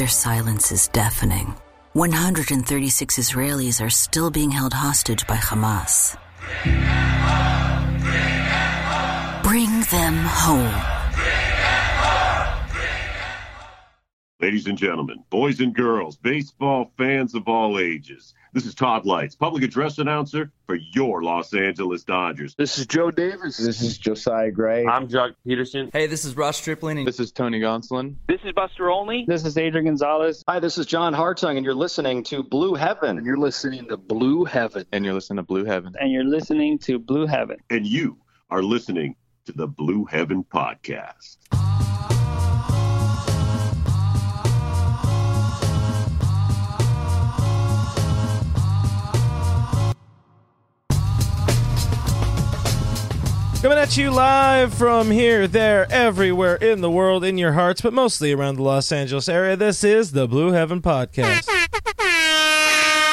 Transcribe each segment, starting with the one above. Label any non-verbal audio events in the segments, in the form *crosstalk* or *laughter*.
their silence is deafening. 136 Israelis are still being held hostage by Hamas. Bring them home. Ladies and gentlemen, boys and girls, baseball fans of all ages, this is Todd Leitz, public address announcer for your Los Angeles Dodgers. This is Joe Davis. This is Josiah Gray. I'm Joc Pederson. Hey, this is Ross Stripling. And this is Tony Gonsolin. This is Buster Olney. This is Adrian Gonzalez. Hi, this is John Hartung, and you're listening to Blue Heaven. And you're listening to Blue Heaven. And you're listening to Blue Heaven. And you're listening to Blue Heaven. And you are listening to the Blue Heaven Podcast. Coming at you live from here, there, everywhere in the world, in your hearts, but mostly around the Los Angeles area. This is the Blue Heaven Podcast. *laughs*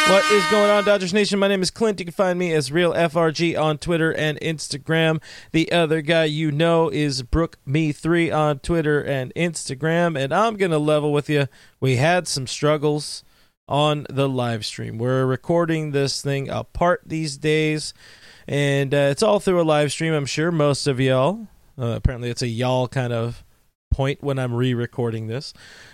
What is going on, Dodgers Nation? My name is Clint. You can find me as Real FRG on Twitter and Instagram. The other guy you know is Brook Me Three on Twitter and Instagram. And I'm gonna level with you. We had some struggles on the live stream. We're recording this thing apart these days and uh, it's all through a live stream. I'm sure most of y'all. Uh, apparently, it's a y'all kind of point when I'm re-recording this,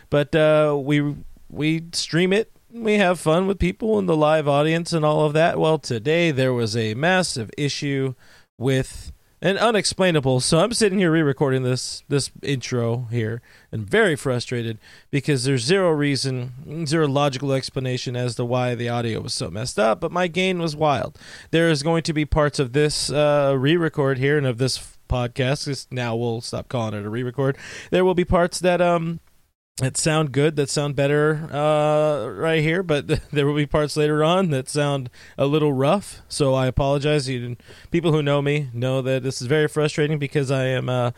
but uh, we we stream it. We have fun with people in the live audience and all of that. Well, today there was a massive issue with and unexplainable. So I'm sitting here re-recording this this intro here and very frustrated because there's zero reason, zero logical explanation as to why the audio was so messed up. But my gain was wild. There is going to be parts of this uh, re-record here and of this podcast. Now we'll stop calling it a re-record. There will be parts that um that sound good, that sound better uh, right here, but *laughs* there will be parts later on that sound a little rough. So I apologize. You people who know me know that this is very frustrating because I am uh,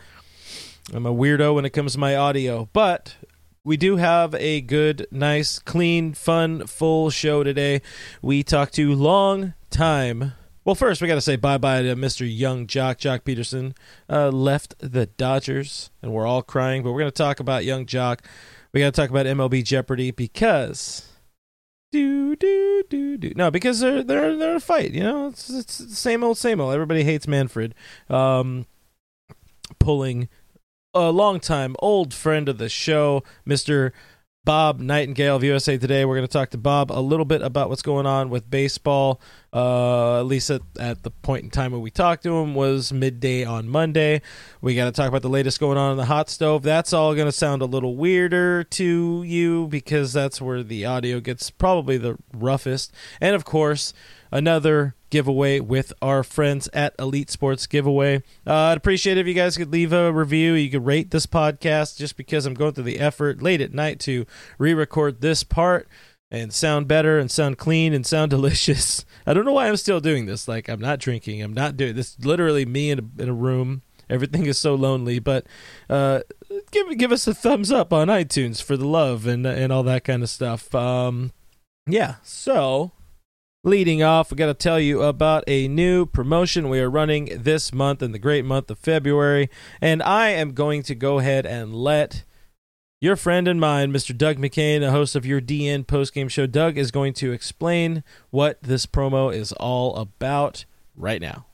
I'm a weirdo when it comes to my audio. But we do have a good, nice, clean, fun, full show today. We talked to long time well, first we got to say bye bye to Mr. Young Joc. Joc Pederson uh, left the Dodgers, and we're all crying. But we're going to talk about Young Joc. We got to talk about MLB Jeopardy because do do do do no because they're they're they're a fight. You know, it's, it's the same old same old. Everybody hates Manfred. Um, pulling a long time old friend of the show, Mister Bob Nightengale of USA Today. We're going to talk to Bob a little bit about what's going on with baseball. Uh, at least at, at, the point in time when we talked to him was midday on Monday. We got to talk about the latest going on in the hot stove. That's all going to sound a little weirder to you because that's where the audio gets probably the roughest. And of course, another giveaway with our friends at Elite Sports Giveaway. Uh, I'd appreciate if you guys could leave a review. You could rate this podcast just because I'm going through the effort late at night to re record this part and sound better and sound clean and sound *laughs* delicious. I don't know why I'm still doing this. Like, I'm not drinking. I'm not doing this. Literally, me in a, in a room. Everything is so lonely, but uh, give give us a thumbs up on iTunes for the love and and all that kind of stuff. Um, yeah. So Leading off, we got to tell you about a new promotion we are running this month in the great month of February. And I am going to go ahead and let your friend and mine, Mr. Doug McKain, the host of your DN postgame show, Doug is going to explain what this promo is all about right now.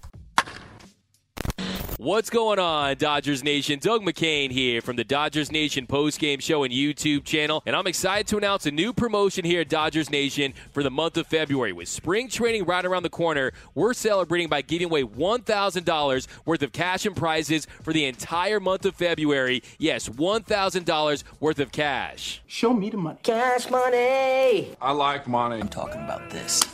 What's going on, Dodgers Nation? Doug McKain here from the Dodgers Nation postgame show and YouTube channel, and I'm excited to announce a new promotion here at Dodgers Nation for the month of February. With spring training right around the corner, we're celebrating by giving away $1,000 worth of cash and prizes for the entire month of February. Yes, $1,000 worth of cash. Show me the money. Cash money. I like money. I'm talking about this.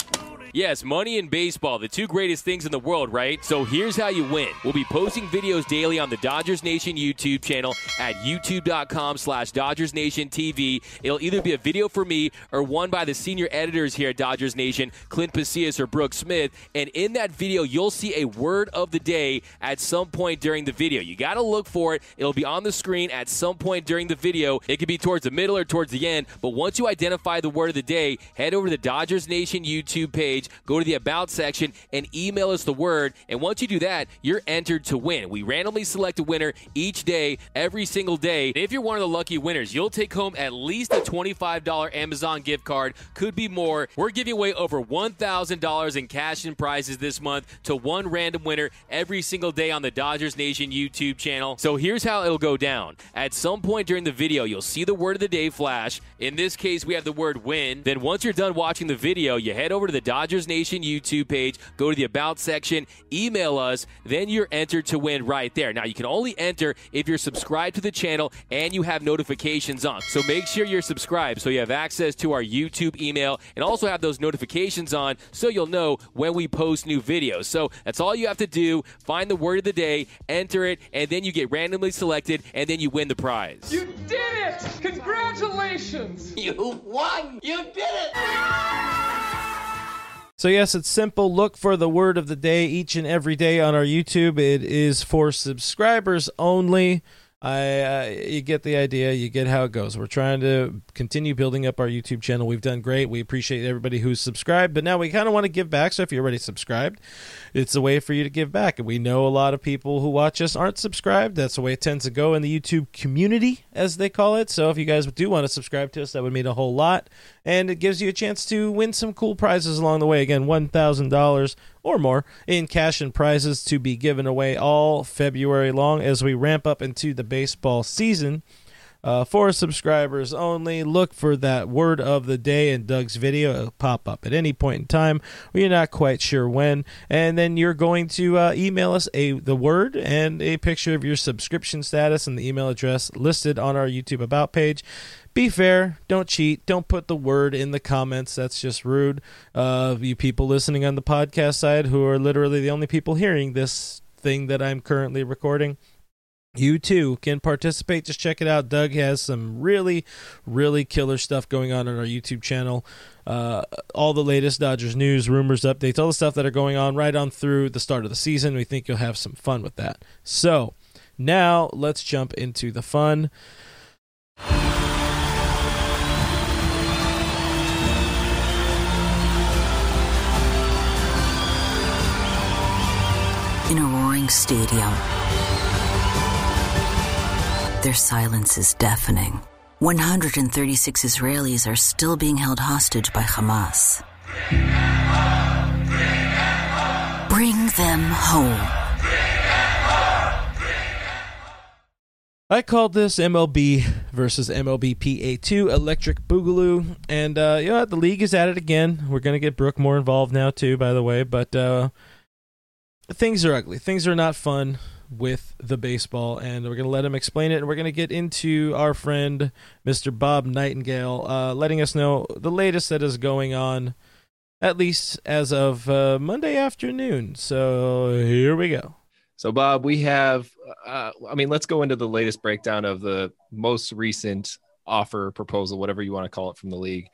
Yes, money and baseball, the two greatest things in the world, right? So here's how you win. We'll be posting videos daily on the Dodgers Nation YouTube channel at youtube.com slash Dodgers Nation TV. It'll either be a video for me or one by the senior editors here at Dodgers Nation, Clint Pasillas or Brooke Smith. And in that video, you'll see a word of the day at some point during the video. You got to look for it. It'll be on the screen at some point during the video. It could be towards the middle or towards the end. But once you identify the word of the day, head over to the Dodgers Nation YouTube page, go to the About section, and email us the word. And once you do that, you're entered to win. We randomly select a winner each day, every single day. If you're one of the lucky winners, you'll take home at least a $25 Amazon gift card. Could be more. We're giving away over $1,000 in cash and prizes this month to one random winner every single day on the Dodgers Nation YouTube channel. So here's how it'll go down. At some point during the video, you'll see the word of the day flash. In this case, we have the word win. Then once you're done watching the video, you head over to the Dodgers Nation YouTube page, go to the About section, email us, then you're entered to win right there. Now, you can only enter if you're subscribed to the channel and you have notifications on. So make sure you're subscribed so you have access to our YouTube email and also have those notifications on so you'll know when we post new videos. So that's all you have to do. Find the word of the day, enter it, and then you get randomly selected, and then you win the prize. You did it! Congratulations! You won! You did it! So, yes, it's simple. Look for the word of the day each and every day on our YouTube. It is for subscribers only. I uh, you get the idea, you get how it goes. We're trying to continue building up our YouTube channel. We've done great. We appreciate everybody who's subscribed, but now we kind of want to give back. So if you're already subscribed, it's a way for you to give back. And we know a lot of people who watch us aren't subscribed. That's the way it tends to go in the YouTube community, as they call it. So if you guys do want to subscribe to us, that would mean a whole lot, and it gives you a chance to win some cool prizes along the way. Again, one thousand dollars or more in cash and prizes to be given away all February long as we ramp up into the baseball season. Uh, for subscribers only, look for that word of the day in Doug's video. It'll pop up at any point in time. We're not quite sure when, and then you're going to uh, email us a the word and a picture of your subscription status and the email address listed on our YouTube About page be fair. Don't cheat. Don't put the word in the comments. That's just rude. Uh, you people listening on the podcast side who are literally the only people hearing this thing that I'm currently recording. You too can participate. Just check it out. Doug has some really, really killer stuff going on on our YouTube channel. Uh, all the latest Dodgers news, rumors, updates, all the stuff that are going on right on through the start of the season. We think you'll have some fun with that. So now let's jump into the fun. Stadium, their silence is deafening. 136 Israelis are still being held hostage by Hamas. Bring them home. I called this MLB versus MLB PA2 Electric Boogaloo, and uh, you know the league is at it again. We're gonna get Brooke more involved now too, by the way. But uh, things are ugly. Things are not fun with the baseball, and we're gonna let him explain it. And we're gonna get into our friend Mr. Bob Nightengale, uh, letting us know the latest that is going on, at least as of uh, Monday afternoon. So here we go. So, Bob, we have, uh, I mean, let's go into the latest breakdown of the most recent offer, proposal, whatever you want to call it from the league.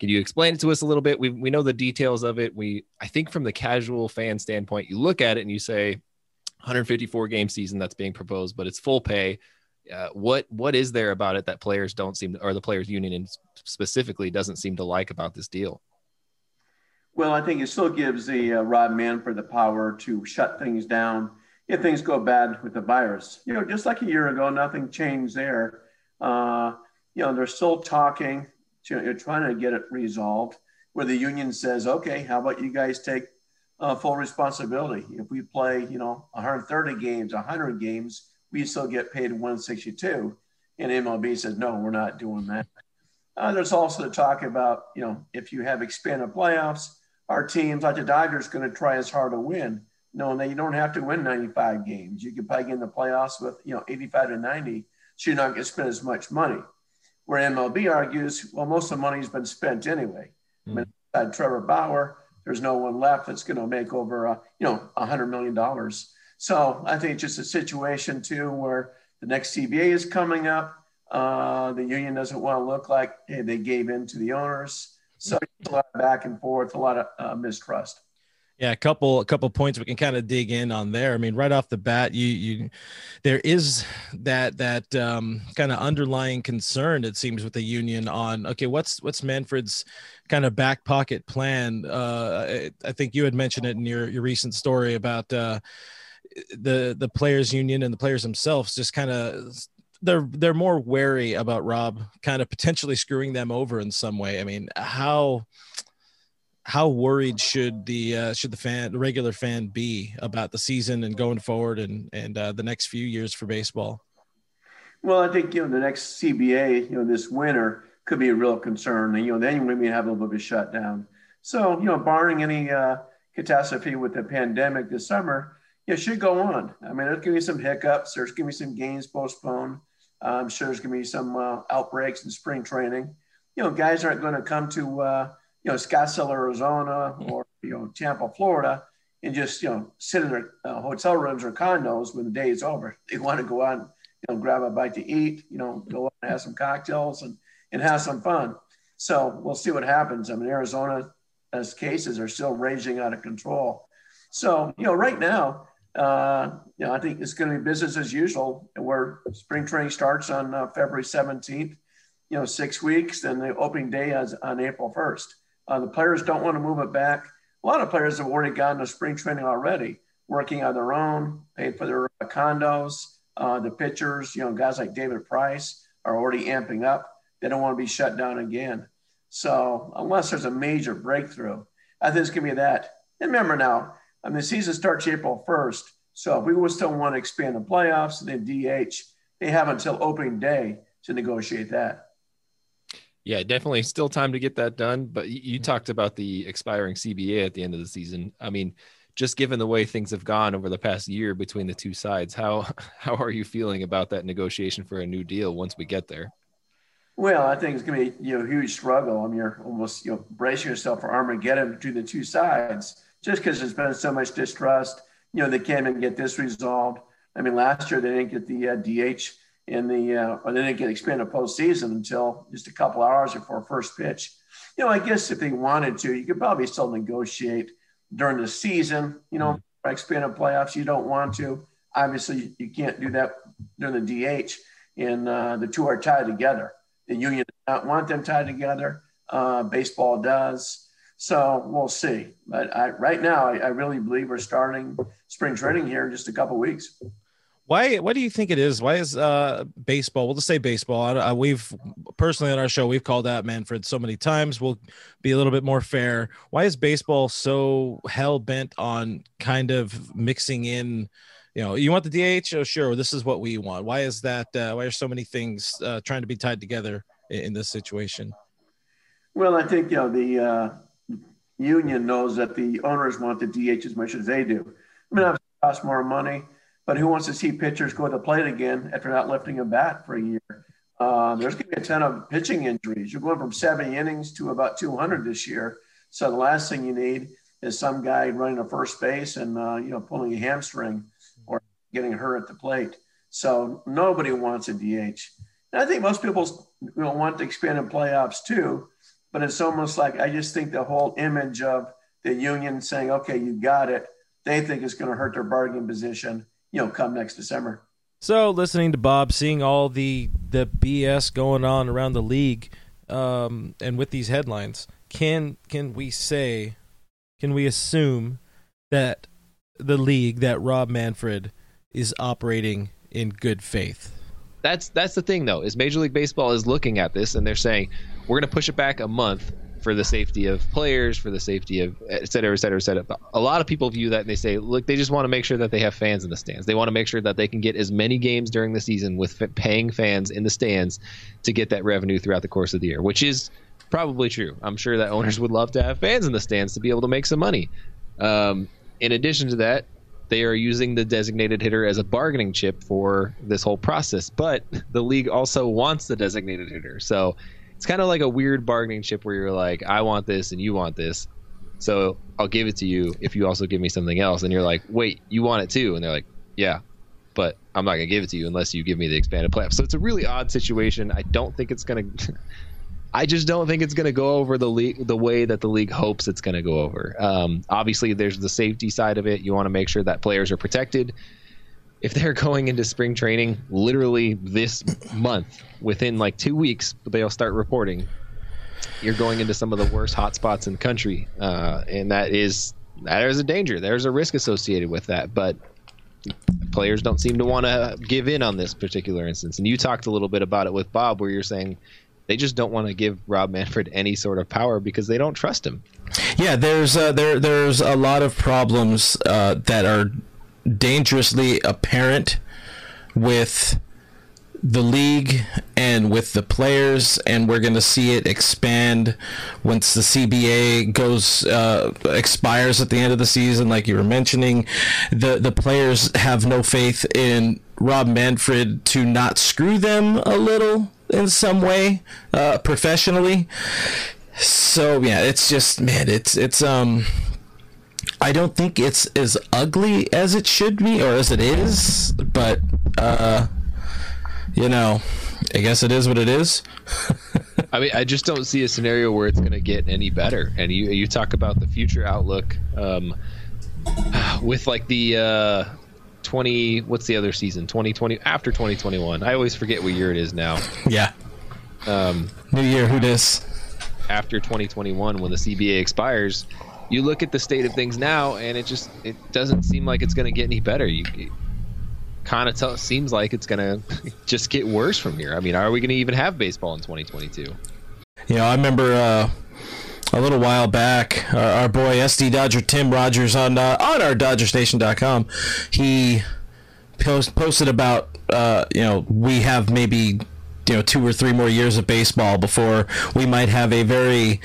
Can you explain it to us a little bit? We, we know the details of it. We, I think, from the casual fan standpoint, you look at it and you say 154 game season that's being proposed, but it's full pay. Uh, what what is there about it that players don't seem to, or the players union specifically doesn't seem to like about this deal? Well, I think it still gives the uh, Rob Manfred the power to shut things down if things go bad with the virus. You know, just like a year ago, nothing changed there. Uh, you know, they're still talking. You are trying to get it resolved. Where the union says, "Okay, how about you guys take uh, full responsibility? If we play, you know, 130 games, 100 games, we still get paid 162." And MLB says, "No, we're not doing that." Uh, there's also the talk about, you know, if you have expanded playoffs, our teams like the Dodgers going to try as hard to win knowing that you don't have to win 95 games. You can probably get in the playoffs with, you know, 85 to 90, so you're not going to spend as much money. Where MLB argues, well, most of the money's been spent anyway. Mm. I mean, Trevor Bauer, there's no one left that's going to make over, uh, you know, a hundred million dollars. So I think it's just a situation too where the next CBA is coming up. Uh, the union doesn't want to look like hey, they gave in to the owners. So a lot of back and forth, a lot of uh, mistrust. Yeah, a couple a couple points we can kind of dig in on there. I mean, right off the bat, you you there is that that um, kind of underlying concern it seems with the union on okay, what's what's Manfred's kind of back pocket plan? Uh, I think you had mentioned it in your your recent story about uh, the the players union and the players themselves just kind of they're they're more wary about Rob kind of potentially screwing them over in some way. I mean, how how worried should the uh, should the fan the regular fan be about the season and going forward and and uh, the next few years for baseball? Well, I think you know the next CBA, you know, this winter could be a real concern. And, you know, then we may have a little bit of a shutdown. So, you know, barring any uh, catastrophe with the pandemic this summer, it should go on. I mean, there's going to be some hiccups. There's going to be some games postponed. I'm sure there's going to be some uh, outbreaks in spring training. You know, guys aren't going to come to uh, you know, Scottsdale, Arizona, or you know, Tampa, Florida, and just you know, sit in their uh, hotel rooms or condos when the day is over. *laughs* They want to go out, and, you know, grab a bite to eat, you know, go out and have some cocktails and and have some fun. So we'll see what happens. I mean, Arizona, as cases are still raging out of control. So you know, right now, uh, you know, I think it's going to be business as usual. Where spring training starts on uh, February 17th. You know, six weeks, and the opening day is on April 1st. Uh, the players don't want to move it back. A lot of players have already gone to spring training already, working on their own, paid for their uh, condos. Uh, the pitchers, you know, guys like David Price are already amping up. They don't want to be shut down again. So unless there's a major breakthrough, I think it's going to be that. And remember now, I mean, the season starts April 1st. So if we still want to expand the playoffs and then DH, they have until opening day to negotiate that. Yeah, definitely still time to get that done. But you, you talked about the expiring CBA at the end of the season. I mean, just given the way things have gone over the past year between the two sides, how *laughs* how are you feeling about that negotiation for a new deal once we get there? Well, I think it's going to be you know a huge struggle. I mean, you're almost you know bracing yourself for Armageddon between the two sides, just because there's been so much distrust. You know, they can't even get this resolved. I mean, last year they didn't get the uh, DH in the uh, or they didn't get expanded postseason until just a couple hours before first pitch. You know, I guess if they wanted to, you could probably still negotiate during the season. You know, mm-hmm. expanded playoffs, you don't want to. Obviously, you can't do that during the DH, and uh, the two are tied together. The union does not want them tied together. Uh, baseball does. So we'll see. But I, right now, I, I, really believe we're starting spring training here in just a couple weeks. Why? Why do you think it is? Why is uh, baseball? We'll just say baseball. Uh, we've personally on our show we've called out Manfred so many times. We'll be a little bit more fair. Why is baseball so hell bent on kind of mixing in? You know, you want the DH? Oh, sure. This is what we want. Why is that? Uh, why are so many things uh, trying to be tied together in, in, this situation? Well, I think you know the uh, union knows that the owners want the DH as much as they do. I mean, it costs more money but who wants to see pitchers go to the plate again after not lifting a bat for a year? Uh, there's going to be a ton of pitching injuries. You're going from 70 innings to about 200 this year. So the last thing you need is some guy running a first base and uh, you know pulling a hamstring or getting hurt at the plate. So nobody wants a DH. And I think most people you know, want to expand in playoffs too, but it's almost like I just think the whole image of the union saying, "Okay, you got it," they think it's going to hurt their bargaining position you know, come next December. So, listening to Bob, seeing all the the BS going on around the league, um, and with these headlines, can can we say, can we assume that the league that Rob Manfred is operating in good faith? That's that's the thing, though, is Major League Baseball is looking at this and they're saying we're going to push it back a month for the safety of players, for the safety of et cetera, et cetera, et cetera. A lot of people view that and they say, look, they just want to make sure that they have fans in the stands. They want to make sure that they can get as many games during the season with paying fans in the stands to get that revenue throughout the course of the year, which is probably true. I'm sure that owners would love to have fans in the stands to be able to make some money. Um, in addition to that, they are using the designated hitter as a bargaining chip for this whole process. But the league also wants the designated hitter. So it's kind of like a weird bargaining chip where you're like, I want this and you want this. So I'll give it to you if you also give me something else. And you're like, wait, you want it too? And they're like, yeah, but I'm not gonna give it to you unless you give me the expanded playoffs. So it's a really odd situation. I don't think it's gonna. *laughs* I just don't think it's to go over the league the way that the league hopes it's to go over. Um, obviously, there's the safety side of it. You want to make sure that players are protected. If they're going into spring training literally this month, within like two weeks, they'll start reporting. You're going into some of the worst hotspots in the country, uh, and that is that is a danger. There's a risk associated with that, but players don't seem to want to give in on this particular instance. And you talked a little bit about it with Bob, where you're saying they just don't want to give Rob Manfred any sort of power because they don't trust him. Yeah, there's uh, there there's a lot of problems uh, that are dangerously apparent with the league and with the players and we're going to see it expand once the CBA goes uh, expires at the end of the season like you were mentioning. The the players have no faith in Rob Manfred to not screw them a little in some way uh, professionally. So yeah it's just man it's it's um I don't think it's as ugly as it should be or as it is but uh you know, I guess it is what it is. *laughs* I mean, I just don't see a scenario where it's going to get any better. And you you talk about the future outlook um, with like the uh, 20 what's the other season? 2020 after 2021. I always forget what year it is now. Yeah. Um, New year, who dis? After 2021 when the CBA expires, you look at the state of things now and it just it doesn't seem like it's going to get any better. You kind of t- seems like it's going *laughs* to just get worse from here. I mean, are we going to even have baseball in 2022? You know, I remember uh, a little while back, our, our, boy SD Dodger Tim Rogers on uh, on our DodgersNation.com, he post, posted about uh, you know we have maybe you know two or three more years of baseball before we might have a very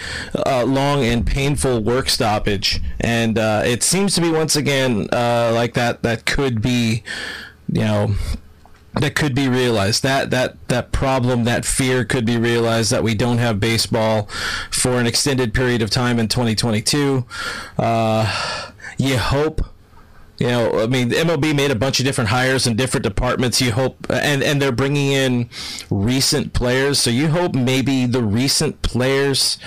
uh, long and painful work stoppage, and uh, it seems to be once again uh, like that. That could be you know that could be realized that that that problem that fear could be realized that we don't have baseball for an extended period of time in 2022 uh, you hope you know i mean mlb made a bunch of different hires in different departments you hope and and they're bringing in recent players so you hope maybe the recent players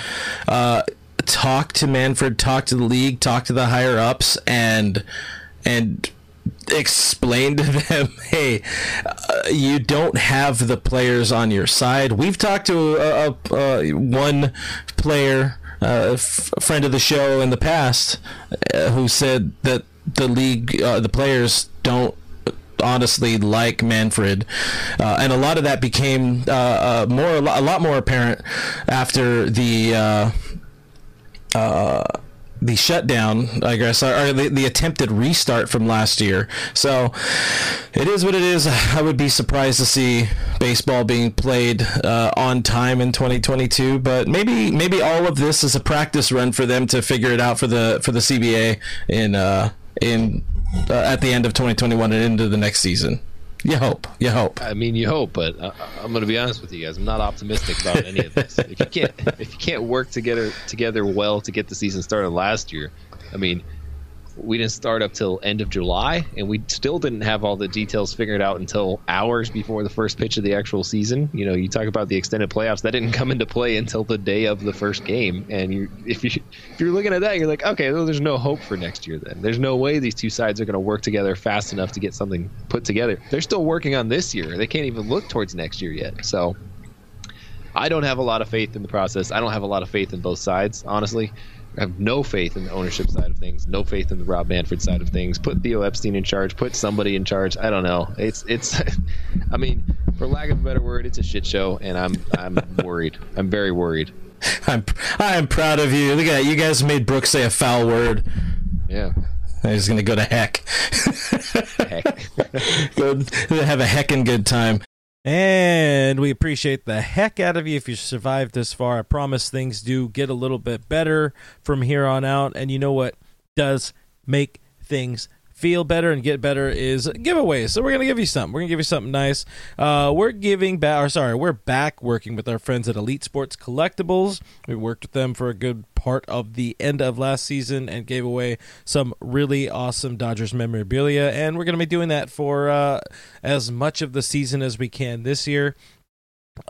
uh, talk to manfred talk to the league talk to the higher ups and and explain to *laughs* them, hey, uh, you don't have the players on your side. We've talked to a, a, a one player, uh, friend of the show in the past, uh, who said that the league, uh, the players don't honestly like Manfred, uh, and a lot of that became uh, uh, more a lot more apparent after the. Uh, uh, the shutdown, I guess, or the, the attempted restart from last year. So it is what it is. I would be surprised to see baseball being played uh, on time in 2022, but maybe maybe all of this is a practice run for them to figure it out for the for the CBA in uh, in uh, at the end of 2021 and into the next season. You hope. You hope. I mean, you hope, but uh, I'm going to be honest with you guys. I'm not optimistic about any of this. if you can't, if you can't work together together well to get the season started last year, I mean, we didn't start up till end of July, and we still didn't have all the details figured out until hours before the first pitch of the actual season. You know, you talk about the extended playoffs that didn't come into play until the day of the first game, and you if you if you're looking at that, you're like, okay, well, there's no hope for next year. Then there's no way these two sides are going to work together fast enough to get something put together. They're still working on this year. They can't even look towards next year yet. So. I don't have a lot of faith in the process. I don't have a lot of faith in both sides, honestly. I have no faith in the ownership side of things, no faith in the Rob Manfred side of things. Put Theo Epstein in charge, put somebody in charge. I don't know. It's it's *laughs* I mean, for lack of a better word, it's a shit show and I'm I'm worried. I'm very worried. *laughs* I'm I'm proud of you. Look at that. You guys made Brooks say a foul word. Yeah. He's gonna go to heck. heck. *laughs* go have a heckin' good time. And we appreciate the heck out of you if you survived this far. I promise things do get a little bit better from here on out. And you know what does make things feel better and get better is giveaways. So we're gonna give you something. We're gonna give you something nice. Uh, we're giving back. Or sorry, we're back working with our friends at Elite Sports Collectibles. We worked with them for a good part of the end of last season and gave away some really awesome Dodgers memorabilia, and we're gonna be doing that for uh, as much of the season as we can this year.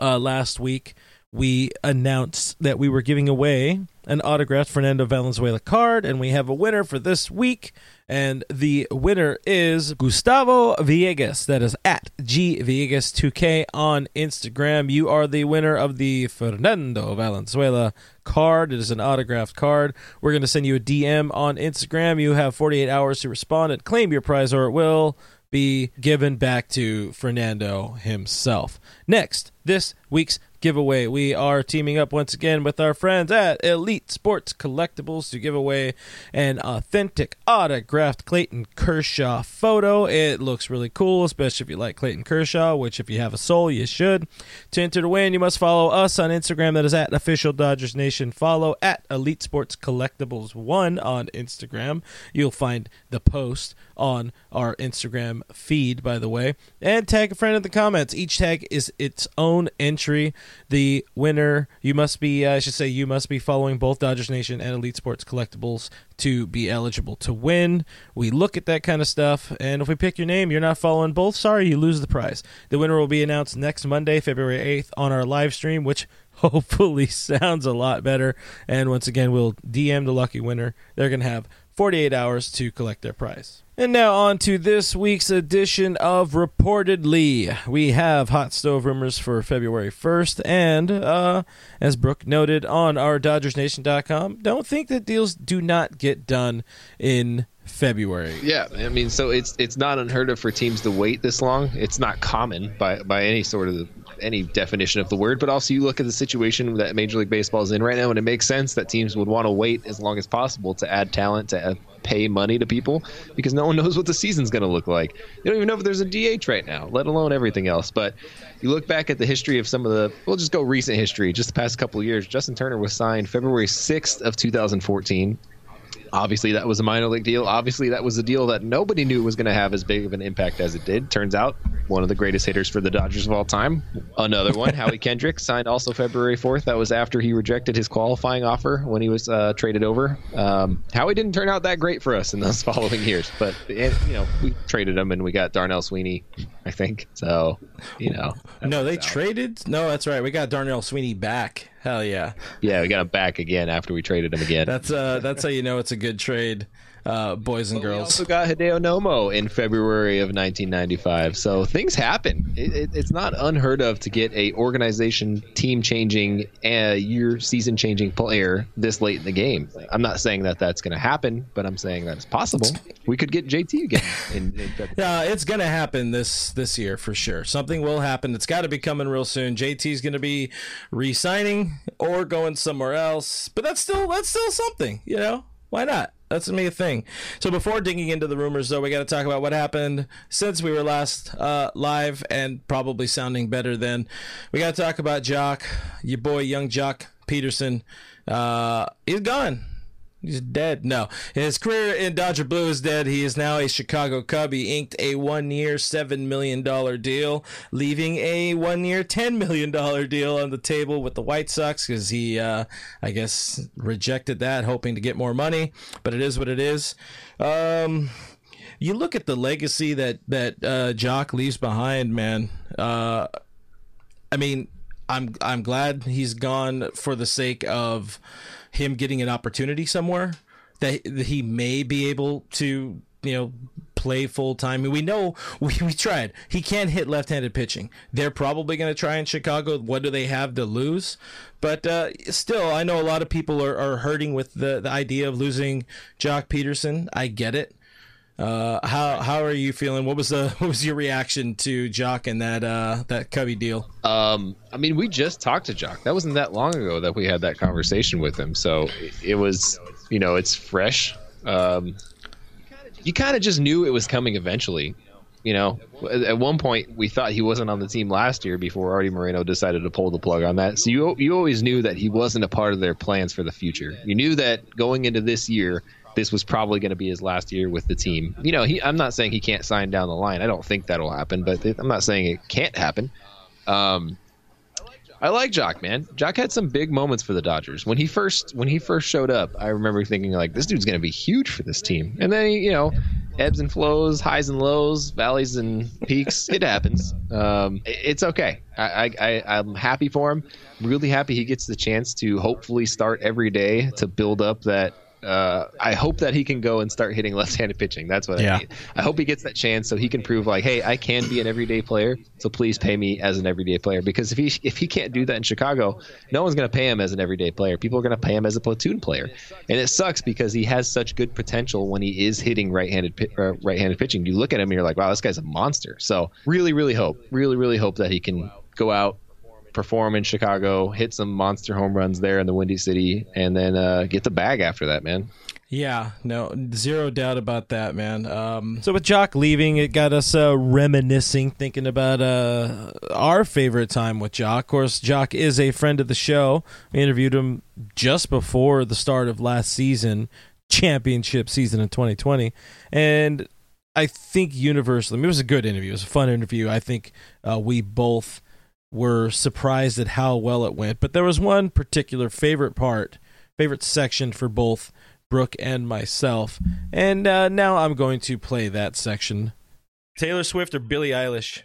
Uh, last week we announced that we were giving away an autographed Fernando Valenzuela card, and we have a winner for this week. And the winner is Gustavo Villegas. That is at G Villegas2K on Instagram. You are the winner of the Fernando Valenzuela card. It is an autographed card. We're going to send you a DM on Instagram. You have 48 hours to respond and claim your prize, or it will be given back to Fernando himself. Next, this week's giveaway. We are teaming up once again with our friends at Elite Sports Collectibles to give away an authentic autographed Clayton Kershaw photo. It looks really cool, especially if you like Clayton Kershaw, which if you have a soul, you should. To enter to win, you must follow us on Instagram. That is at official Dodgers Nation. Follow at Elite Sports Collectibles One on Instagram. You'll find the post on our Instagram feed, by the way, and tag a friend in the comments. Each tag is its own entry. The winner, you must be, uh, I should say, you must be following both Dodgers Nation and Elite Sports Collectibles to be eligible to win. We look at that kind of stuff, and if we pick your name, you're not following both. Sorry, you lose the prize. The winner will be announced next Monday, February 8th, on our live stream, which *laughs* hopefully sounds a lot better. And once again, we'll DM the lucky winner. They're going to have 48 hours to collect their prize. And now on to this week's edition of Reportedly. We have hot stove rumors for February 1st, and uh, as Brooke noted on our DodgersNation.com, don't think that deals do not get done in February. Yeah, I mean, so it's it's not unheard of for teams to wait this long. It's not common by by any sort of any definition of the word, but also you look at the situation that Major League Baseball is in right now, and it makes sense that teams would want to wait as long as possible to add talent to pay money to people because no one *laughs* knows what the season's going to look like. You don't even know if there's a DH right now, let alone everything else. But you look back at the history of some of the, we'll just go recent history, just the past couple of years. Justin Turner was signed February 6th of 2014 Obviously, that was a minor league deal. Obviously, that was a deal that nobody knew was going to have as big of an impact as it did. Turns out, one of the greatest hitters for the Dodgers of all time. Another one, *laughs* Howie Kendrick, signed also February 4th. That was after he rejected his qualifying offer when he was uh, traded over. Um, Howie didn't turn out that great for us in those *laughs* following years, but you know we traded him and we got Darnell Sweeney, I think. So, you know. No, they traded. No, that's right. We got Darnell Sweeney back. Hell yeah. Yeah, we got him back again after we traded him again. That's uh that's how you know it's a good trade uh, boys and but girls. We also got Hideo Nomo in February of 1995. So things happen. It, it, it's not unheard of to get a organization team changing, uh, year season changing player this late in the game. I'm not saying that that's going to happen, but I'm saying that it's possible. We could get JT again. In, in yeah, *laughs* it's going to happen this this year for sure. Something will happen. It's got to be coming real soon. JT's going to be re-signing or going somewhere else, but that's still that's still something. You know, why not? That's be a thing. So before digging into the rumors, though, we got to talk about what happened since we were last uh, live and probably sounding better then. We got to talk about Joc, your boy, young Joc Pederson. Uh, he's gone. He's dead. No, his career in Dodger Blue is dead. He is now a Chicago Cub. He inked a one-year, seven million dollar deal, leaving a one-year, ten million dollar deal on the table with the White Sox because he, uh, I guess, rejected that, hoping to get more money. But it is what it is. Um, you look at the legacy that that uh, Joc leaves behind, man. Uh, I mean, I'm I'm glad he's gone for the sake of him getting an opportunity somewhere that he may be able to you know play full time. We know *laughs* we, we tried. He can't hit left handed pitching. They're probably going to try in Chicago. What do they have to lose? But uh, still, I know a lot of people are, are hurting with the, the idea of losing Joc Pederson. I get it. Uh, how how are you feeling? What was the *laughs* what was your reaction to Joc and that uh, that Cubby deal? Um, I mean, we just talked to Joc. That wasn't that long ago that we had that conversation with him. So it was, you know, it's fresh. Um, you kind of just knew it was coming eventually. You know, at one point we thought he wasn't on the team last year before Arte Moreno decided to pull the plug on that. So you you always knew that he wasn't a part of their plans for the future. You knew that going into this year this was probably going to be his last year with the team. You know, he, I'm not saying he can't sign down the line. I don't think that'll happen, but I'm not saying it can't happen. Um, I like Joc, man. Joc had some big moments for the Dodgers when he first when he first showed up. I remember thinking like, this dude's going to be huge for this team, and then you know, ebbs and flows, highs and lows, valleys and peaks. it happens. Um, it's okay. I, I I'm happy for him. Really happy he gets the chance to hopefully start every day to build up that uh, I hope that he can go and start hitting *laughs* left-handed pitching. That's what Yeah. I need. I hope he gets that chance so he can prove like, hey, I can be an everyday player. So please pay me as an everyday player because if he if he can't do that in Chicago, no one's going to pay him as an everyday player. People are going to pay him as a platoon player, and it sucks because he has such good potential when he is hitting right-handed uh, right-handed pitching. You look at him and you're like, wow, this guy's a monster. So really, really hope, really, really hope that he can go out perform in Chicago, hit some monster home runs there in the Windy City, and then uh, get the bag after that, man. Yeah, no, zero doubt about that, man. Um, So with Joc leaving, it got us uh, reminiscing, thinking about uh, our favorite time with Joc. Of course, Joc is a friend of the show. We interviewed him just before the start of last season, championship season in 2020, and I think universally, I mean, it was a good interview. It was a fun interview. I think uh, we both were surprised at how well it went. But there was one particular favorite part, favorite section for both Brooke and myself. And uh, now I'm going to play that section. Taylor Swift or Billie Eilish?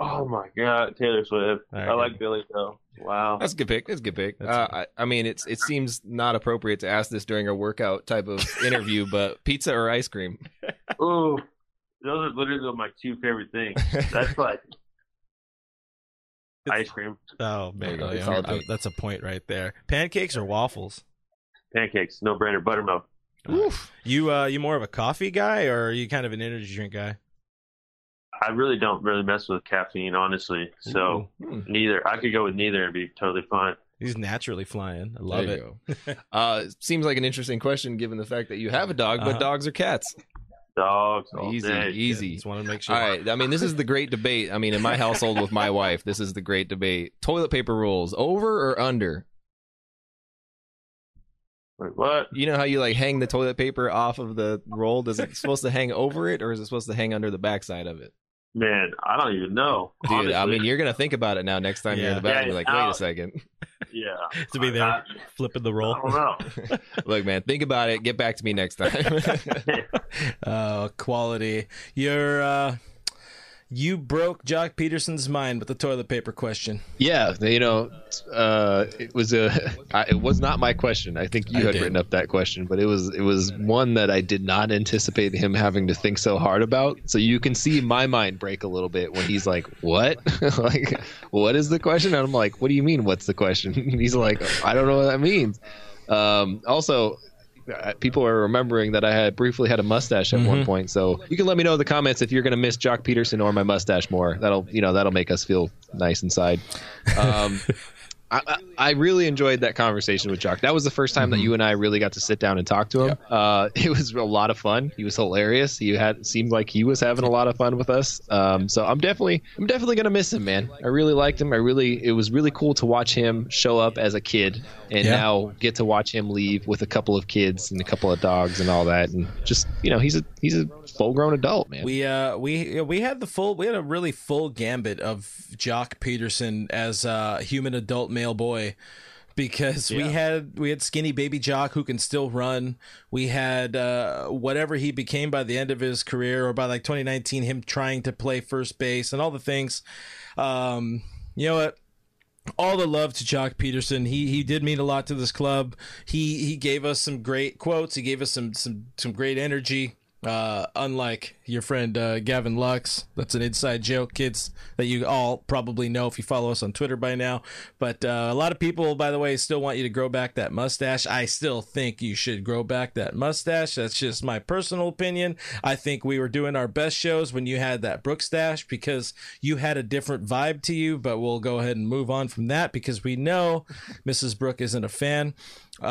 Oh my God, Taylor Swift. All right, I like Billie though. Wow. That's a good pick. That's a good pick. Uh, I, I mean, it's it seems not appropriate to ask this during a workout type of interview, *laughs* but pizza or ice cream? Ooh, those are literally my two favorite things. That's *laughs* like ice cream, oh man, go. yeah, I'm- that's a point right there. Pancakes or waffles? pancakes, no brainer, buttermilk. You uh, you more of a coffee guy or are you kind of an energy drink guy? I really don't really mess with caffeine, honestly. So Hmm. neither. I could go with neither and be totally fine. He's naturally flying. I love There it. go. *laughs* Uh, seems like an interesting question given the fact that you have a dog, but Uh-huh. dogs or cats? Dogs all Easy, day. easy. Just want to make sure. All right. I mean, this is the great debate. I mean, in my household with my wife, this is the great debate. Toilet paper rules, over or under? Wait, what? You know how you like hang the toilet paper off of the roll? Does it supposed to hang over it or is it supposed to hang under the backside of it? Man, I don't even know. Dude, I mean, you're gonna think about it now. Next time you're in the Yeah. bathroom, Yeah, you're like, wait now- a second. *laughs* yeah. To be I- there, I, flipping the roll. I don't know. *laughs* Look, man, think about it. Get back to me next time. *laughs* Uh, quality. You're uh, you broke Joc Pederson's mind with the toilet paper question. Yeah, you know, uh, it was a, I, it was not my question. I think you I had did. written up that question, but it was it was one that I did not anticipate him having to think so hard about. So you can see my mind break a little bit when he's like, "What? *laughs* like, what is the question?" And I'm like, "What do you mean? What's the question?" And *laughs* he's like, "I don't know what that means." Um, also. People are remembering that I had briefly had a mustache at one Mhm. point, so you can let me know in the comments if you're going to miss Joc Pederson or my mustache more. That'll you know that'll make us feel nice inside. Um, *laughs* I, I- really enjoyed that conversation with Joc. That was the first time that you and I really got to sit down and talk to him. Uh, *laughs* it was a lot of fun. He was hilarious. He had seemed like he was having a lot of fun with us. Um, so I'm definitely I'm definitely gonna miss him, man. I really liked him. I really it was really cool to watch him show up as a kid and Yeah. now get to watch him leave with a couple of kids and a couple of dogs and all that. And just you know he's a he's a full grown adult, man. We uh we we had the full we had a really full gambit of Joc Pederson as a human adult male boy because we had we had skinny baby Joc who can still run. We had uh whatever he became by the end of his career or by like 2019 him trying to play first base and all the things. Um you know what all the love to Joc Pederson. He he did mean a lot to this club. He he gave us some great quotes. He gave us some some some great energy. Uh, unlike your friend uh, Gavin Lux, that's an inside joke, kids, that you all probably know if you follow us on Twitter by now. But uh, a lot of people, by the way, still want you to grow back that mustache. I still think you should grow back that mustache. That's just my personal opinion. I think we were doing our best shows when you had that Brook stash because you had a different vibe to you. But we'll go ahead and move on from that because we know Mrs. Brook isn't a fan. *laughs*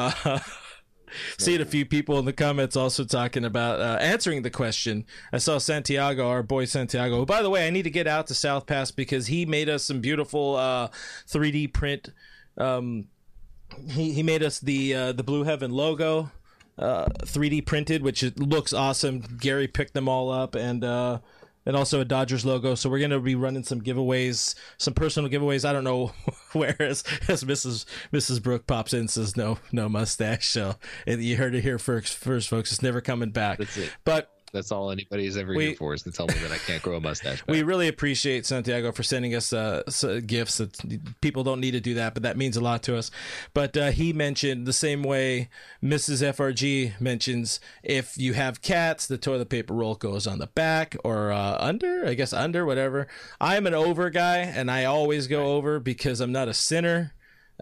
Uh, Seeing a few people in the comments also talking about uh, answering the question. I saw Santiago, our boy Santiago, who, by the way, I need to get out to South Pass because he made us some beautiful uh, 3D print. Um, he, he made us the uh, the Blue Heaven logo. uh, 3D printed, which looks awesome. Gary picked them all up and. And also a Dodgers logo. So we're gonna be running some giveaways, some personal giveaways. I don't know *laughs* where as, as Mrs. Mrs. Brooke pops in and says no no mustache. So you heard it here first, first folks. It's never coming back. That's it. But that's all anybody's ever We- here for is to tell me that I can't grow a mustache. *laughs* we really appreciate Santiago for sending us uh, gifts. That people don't need to do that, but that means a lot to us. But uh, he mentioned the same way Mrs. FRG mentions if you have cats, the toilet paper roll goes on the back or uh, under. I guess under, whatever. I'm an over guy, and I always go over because I'm not a sinner.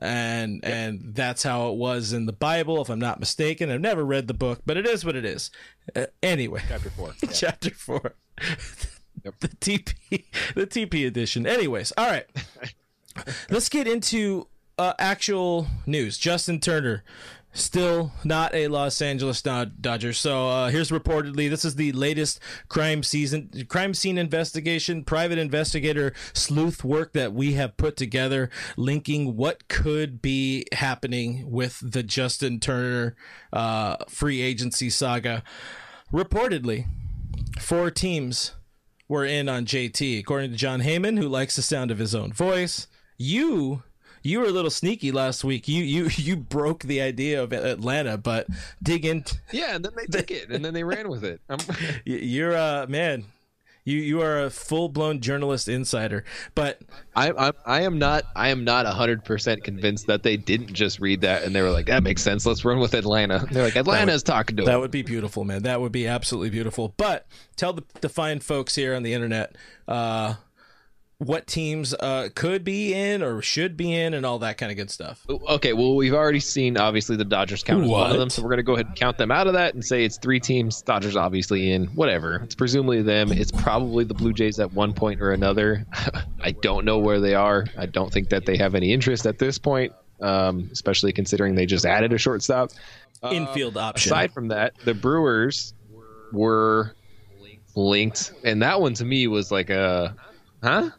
And and that's how it was in the Bible, if I'm not mistaken. I've never read the book, but it is what it is. Uh, anyway, chapter four. *laughs* chapter four. *laughs* the TP, the TP edition. Anyways, all right. *laughs* Let's get into uh, actual news. Justin Turner, still not a Los Angeles Dod- Dodger. So uh, here's reportedly this is the latest crime season, crime scene investigation, private investigator sleuth work that we have put together, linking what could be happening with the Justin Turner uh, free agency saga. Reportedly, four teams were in on JT, according to Jon Heyman, who likes the sound of his own voice. You you were a little sneaky last week. You you *laughs* you broke the idea of Atlanta, but dig in. Yeah, and then they took it, and then they ran with it. I'm, *laughs* *laughs* You're a man. You you are a full blown journalist insider, but I, I I am not I am not hundred percent convinced that they didn't just read that and they were like that makes sense. Let's run with Atlanta. They're like Atlanta's talking to that him. would be beautiful, man. That would be absolutely beautiful. But tell the, the fine folks here on the internet uh, what teams uh, could be in or should be in, and all that kind of good stuff. Okay, well, we've already seen obviously the Dodgers count as one of them, so we're going to go ahead and count them out of that and say it's three teams. Dodgers obviously in, whatever. It's presumably them. It's probably the Blue Jays at one point or another. *laughs* I don't know where they are. I don't think that they have any interest at this point, um, especially considering they just added a shortstop. Infield option. Aside from that, the Brewers were linked, and that one to me was like a, huh?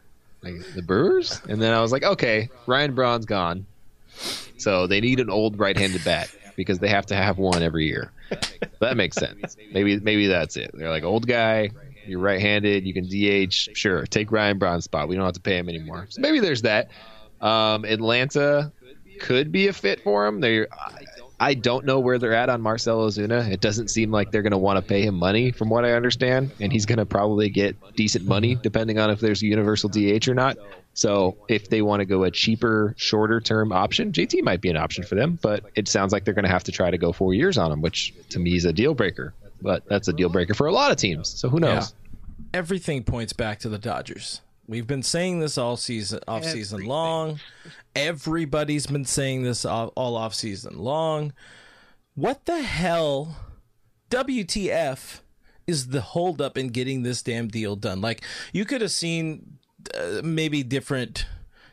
Like the Brewers? And then I was like, okay, Ryan Braun's gone, so they need an old right-handed bat because they have to have one every year. that makes sense. Maybe maybe that's it. They're like old guy. You're right-handed. You can DH. Sure, take Ryan Braun's spot. We don't have to pay him anymore. So maybe there's that. Um, Atlanta could be a fit for him. They, I don't know where they're at on Marcelo Ozuna. It doesn't seem like they're going to want to pay him money, from what I understand, and he's going to probably get decent money depending on if there's a universal DH or not. So if they want to go a cheaper, shorter term option, JT might be an option for them. But it sounds like they're going to have to try to go four years on him, which to me is a deal breaker. But that's a deal breaker for a lot of teams. So who knows? Everything points back to the Dodgers. We've been saying this all season, off season long. Everybody's been saying this all, all off season long. What the hell, WTF, is the holdup in getting this damn deal done? Like you could have seen uh, maybe different.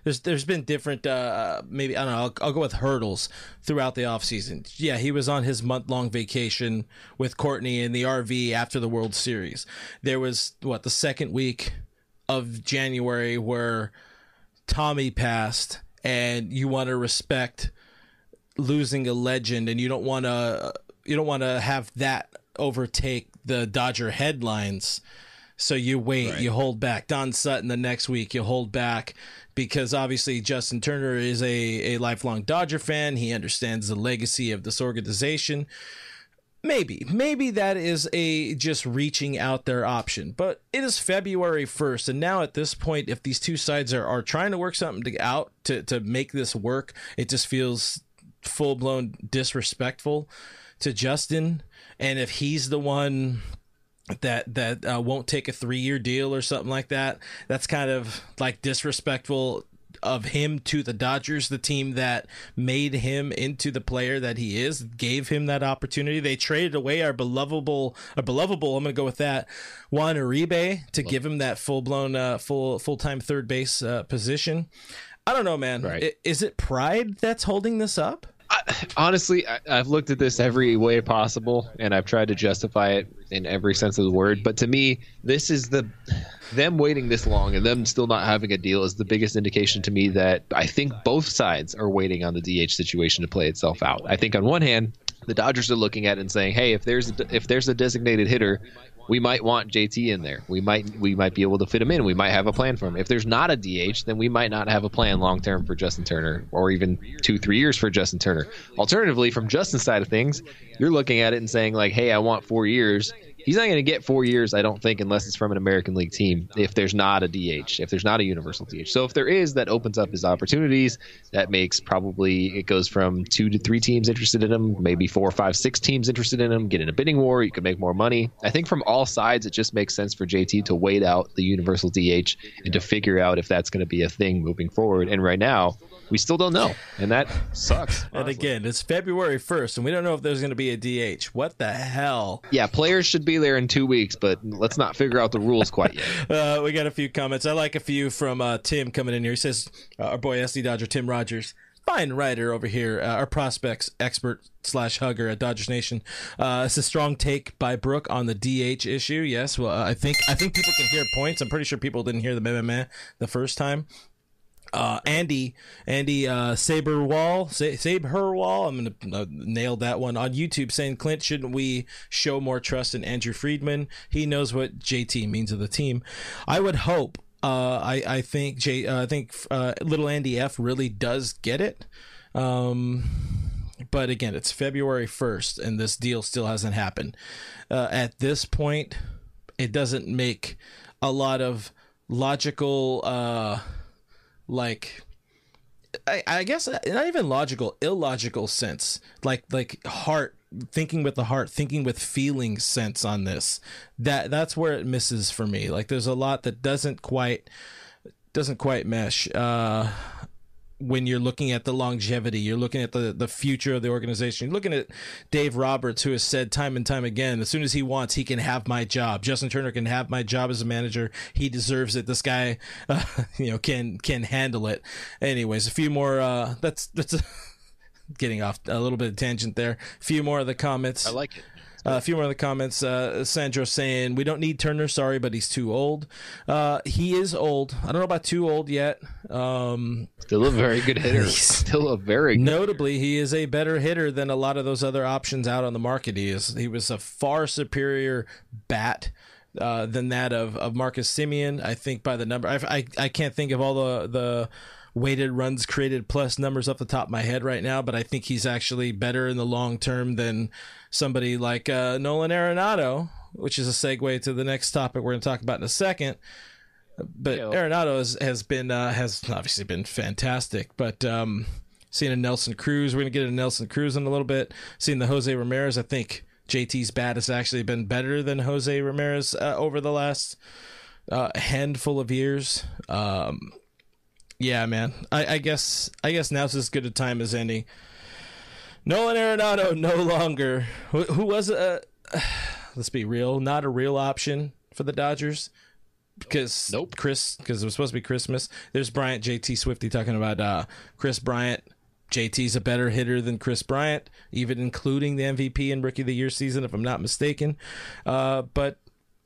There's there's been different uh maybe I don't know I'll, I'll go with hurdles throughout the offseason. Yeah, he was on his month long vacation with Courtney in the RV after the World Series. There was what the second week of January where Tommy passed and you want to respect losing a legend and you don't want to you don't want to have that overtake the Dodger headlines. So you wait, you hold back. Don Sutton the next week, you hold back because obviously Justin Turner is a, a lifelong Dodger fan. He understands the legacy of this organization. Maybe, maybe that is a just reaching out their option, but it is February 1st. And now at this point, if these two sides are, are trying to work something to, out to, to make this work, it just feels full blown disrespectful to Justin. And if he's the one that that uh, won't take a three year deal or something like that. That's kind of like disrespectful of him to the Dodgers, the team that made him into the player that he is, gave him that opportunity. They traded away our belovable, our belovable. I'm going to go with that Juan Uribe to give him that full blown, uh, full full time third base uh, position. I don't know, man. Right. Is it pride that's holding this up? Honestly, I, I've looked at this every way possible, and I've tried to justify it in every sense of the word. But to me, this is the them waiting this long and them still not having a deal is the biggest indication to me that I think both sides are waiting on the DH situation to play itself out. I think on one hand, the Dodgers are looking at it and saying, "Hey, if there's a, if there's a designated hitter, we might want JT in there. We might we might be able to fit him in. We might have a plan for him. If there's not a DH, then we might not have a plan long term for Justin Turner, or even two three years for Justin Turner. Alternatively, from Justin's side of things, you're looking at it and saying like, "Hey, I want four years." He's not going to get four years, I don't think, unless it's from an American League team. If there's not a DH, if there's not a universal DH, so if there is, that opens up his opportunities. That makes probably it goes from two to three teams interested in him, maybe four, five, six teams interested in him. Get in a bidding war, you can make more money. I think from all sides, it just makes sense for JT to wait out the universal DH and to figure out if that's going to be a thing moving forward. And right now, we still don't know, and that sucks. And again, it's February 1st, and we don't know if there's going to be a DH. What the hell? Yeah, players should be there in two weeks, but let's not figure out the rules quite yet. *laughs* Uh, we got a few comments. I like a few from uh, Tim coming in here. He says, uh, our boy SD Dodger, Tim Rogers. Fine writer over here, uh, our prospects expert slash hugger at Dodgers Nation. Uh, it's a strong take by Brooke on the DH issue. Yes, well, uh, I think I think people can hear points. I'm pretty sure people didn't hear the meh, meh, meh the first time uh, Andy Andy uh, Saberwall Sa- Saberwall. I'm gonna uh, nail that one on YouTube saying Clint shouldn't we show more trust in Andrew Friedman? He knows what JT means to the team. I would hope uh, I I think J uh, I think uh, little Andy F really does get it. Um, but again it's February 1st and this deal still hasn't happened. Uh, at this point it doesn't make a lot of logical uh like I, I guess not even logical illogical sense. Like like heart thinking with the heart thinking with feeling sense on this. That that's where it misses for me. Like there's a lot that doesn't quite doesn't quite mesh. Uh when you're looking at the longevity, you're looking at the, the future of the organization. You're looking at Dave Roberts, who has said time and time again, as soon as he wants, he can have my job. Justin Turner can have my job as a manager. He deserves it. This guy, *laughs* uh, you know, can can handle it. Anyways, a few more. Uh, that's that's. *laughs* Getting off a little bit of tangent there. A few more of the comments. I like it. Uh, a few more of the comments. Uh, Sandro saying, We don't need Turner. Sorry, but he's too old. Uh, he is old. I don't know about too old yet. Um, Still a very good hitter. *laughs* Still a very good Notably, he is a better hitter than a lot of those other options out on the market. He is. He was a far superior bat. Uh, than that of, of Marcus Semien, I think by the number, I, I, I can't think of all the the weighted runs created plus numbers off the top of my head right now, but I think he's actually better in the long term than somebody like uh, Nolan Arenado, which is a segue to the next topic we're going to talk about in a second. But Arenado has, has been uh, has obviously been fantastic, but um, seeing a Nelson Cruz, we're going to get a Nelson Cruz in a little bit. Seeing the Jose Ramirez, I think JT's bat has actually been better than Jose Ramirez uh, over the last uh, handful of years. Um, yeah, man. I, I guess I guess now's as good a time as any. Nolan Arenado no longer. Who, who was a? Uh, *sighs* let's be real. Not a real option for the Dodgers because nope. Chris because it was supposed to be Christmas. There's Bryant, JT Swifty talking about uh, Kris Bryant. JT's a better hitter than Kris Bryant, even including the MVP and Rookie of the Year season, if I'm not mistaken. Uh, but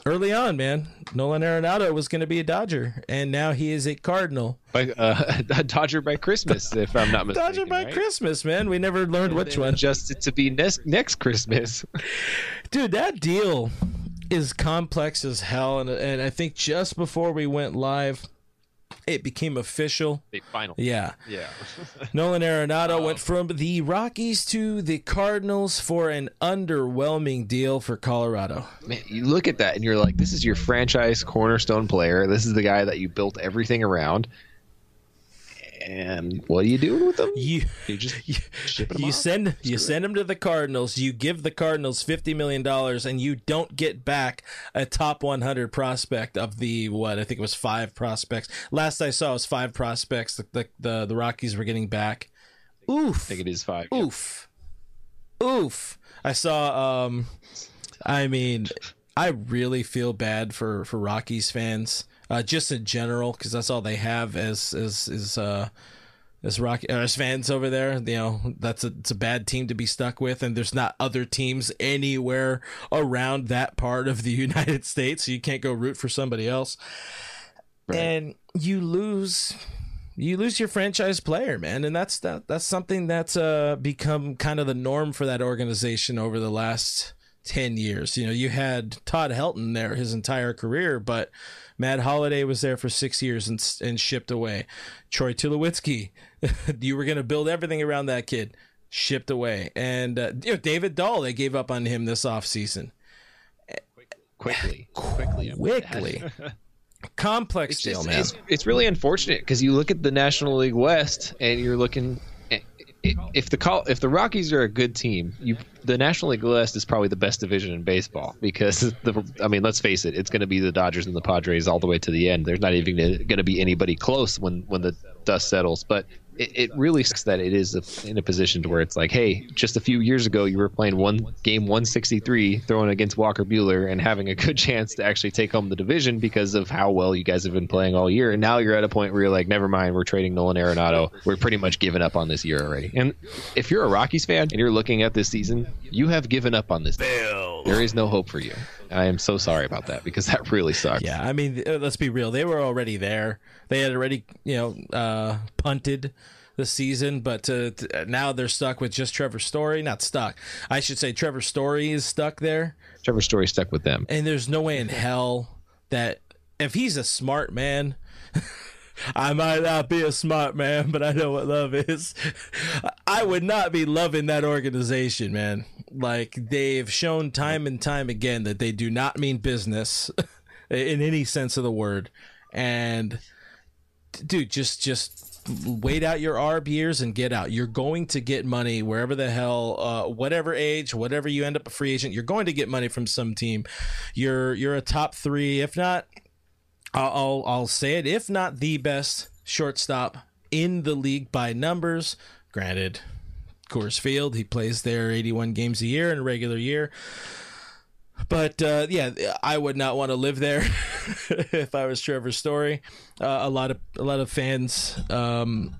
early on, man, Nolan Arenado was going to be a Dodger, and now he is a Cardinal. By, uh, *laughs* a Dodger by Christmas, if I'm not *laughs* mistaken. Dodger by right? Christmas, man. We never learned And which one. Adjusted to be next next Christmas. *laughs* Dude, that deal is complex as hell, and and I think just before we went live, it became official. Big final. Yeah. Yeah. *laughs* Nolan Arenado went from the Rockies to the Cardinals for an underwhelming deal for Colorado. Man, you look at that and you're like, this is your franchise cornerstone player. This is the guy that you built everything around. And what are you doing with them? You you just *laughs* them you off? send you send him to the Cardinals. You give the Cardinals fifty million dollars, and you don't get back a top one hundred prospect of the what I think it was five prospects. Last I saw was five prospects. The the the, the Rockies were getting back. Oof. I think it is five. Oof. Oof. I saw um I mean, I really feel bad for for Rockies fans. Uh just in general cuz that's all they have as as is uh as Rocky as fans over there, you know, that's a it's a bad team to be stuck with and there's not other teams anywhere around that part of the *laughs* United States, so you can't go root for somebody else. And you lose you lose your franchise player, man, and that's that, that's something that's uh, become kind of the norm for that organization over the last ten years. You know, you had Todd Helton there his entire career, but Matt Holliday was there for six years and and shipped away. Troy Tulowitzki, *laughs* you were going to build everything around that kid, shipped away, and uh, you know, David Dahl, they gave up on him this offseason. quickly, *sighs* quickly, quickly. *laughs* Complex It's, deal, just- man. it's, it's really unfortunate because you look at the National League West and you're looking. If the call, if the Rockies are a good team, you the National League West is probably the best division in baseball because *laughs* the I mean let's face it, it's going to be the Dodgers and the Padres all the way to the end. There's not even going to be anybody close when when the dust settles. But it, it really sucks that it is in a position to where it's like, hey, just a few years ago you were playing one game 163, throwing against Walker Buehler and having a good *laughs* chance to actually take home the division because of how well you guys have been playing all year. And now you're at a point where you're like, never mind, we're trading Nolan Arenado. We're pretty much giving up on this year already. And if you're a Rockies fan and you're looking at this season, you have given up on this. There is no hope for you. I am so sorry about that because that really sucks. Yeah, I mean, uh, let's be real. They were already there. They had already, you know, uh, punted the season, but uh, t- now they're stuck with just Trevor Story. Not stuck. I should say Trevor Story is stuck there. Trevor Story stuck with them. And there's no way in hell that if he's a smart man, *laughs* I might not be a smart man, but I know what love is. *laughs* I would not be loving that organization, man. Like they've shown time and time again that they do not mean business *laughs* in any sense of the word. And dude, just just wait out your ARB years and get out. You're going to get money wherever the hell, uh, whatever age, whatever you end up a free agent, you're going to get money from some team. You're you're a top three, if not, I'll I'll, I'll say it, if not the best shortstop in the league by numbers. Granted, Coors Field, he plays there 81 games a year in a regular year. But uh, yeah, I would not want to live there *laughs* if I was Trevor Story. Uh, a lot of a lot of fans um,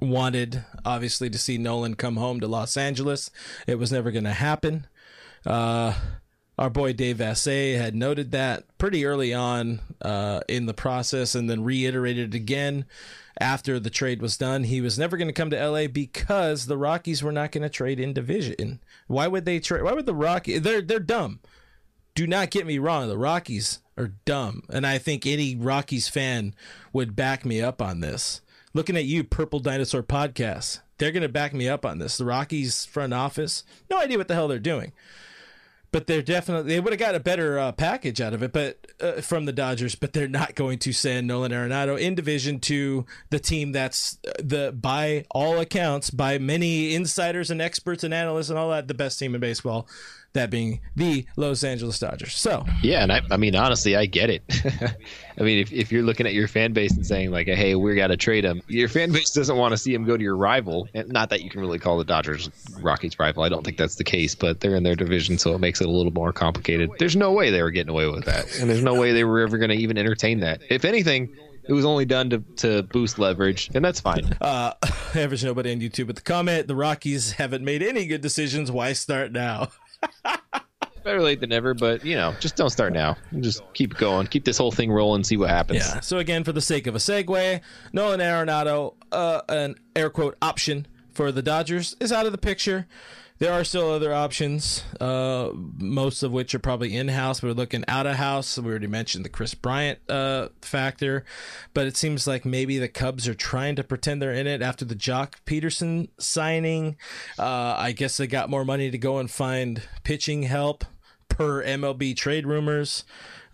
wanted, obviously, to see Nolan come home to Los Angeles. It was never going to happen. Uh, our boy Dave Vassegh had noted that pretty early on uh, in the process, and then reiterated it again after the trade was done. He was never going to come to LA because the Rockies were not going to trade in division. Why would they trade? Why would the Rockies? They're they're dumb do not get me wrong, the Rockies are dumb. And I think any Rockies fan would back me up on this. Looking at you, Purple Dinosaur Podcast, they're going to back me up on this. The Rockies front office, no idea what the hell they're doing. But they're definitely, they would have got a better uh, package out of it but uh, from the Dodgers, but they're not going to send Nolan Arenado in division to the team that's uh, the, by all accounts, by many insiders and experts and analysts and all that, the best team in baseball that being the Los Angeles Dodgers. So Yeah, and I, I mean, honestly, I get it. *laughs* I mean, if, if you're looking at your fan base and saying like, "Hey, we got to trade him," your fan base doesn't want to see him go to your rival. And not that you can really call the Dodgers Rockies rival. I don't think that's the case, but they're in their division, so it makes it a little more complicated. There's no way they were getting away with that, and there's no way they were ever going to even entertain that. If anything. It was only done to, to boost leverage, and that's fine. Uh, *laughs* average nobody on YouTube, but the comment: the Rockies haven't made any good decisions. Why start now? *laughs* Better late than never, but you know, just don't start now. Just keep going, keep this whole thing rolling, see what happens. Yeah. So again, for the sake of a segue, Nolan Arenado, uh, an air quote option for the Dodgers, is out of the picture. There are still other options, uh, most of which are probably in house. We're looking out of house. We already mentioned the Kris Bryant uh, factor, but it seems like maybe the Cubs are trying to pretend they're in it after the Joc Pederson signing. Uh, I guess they got more money to go and find pitching help per MLB trade rumors.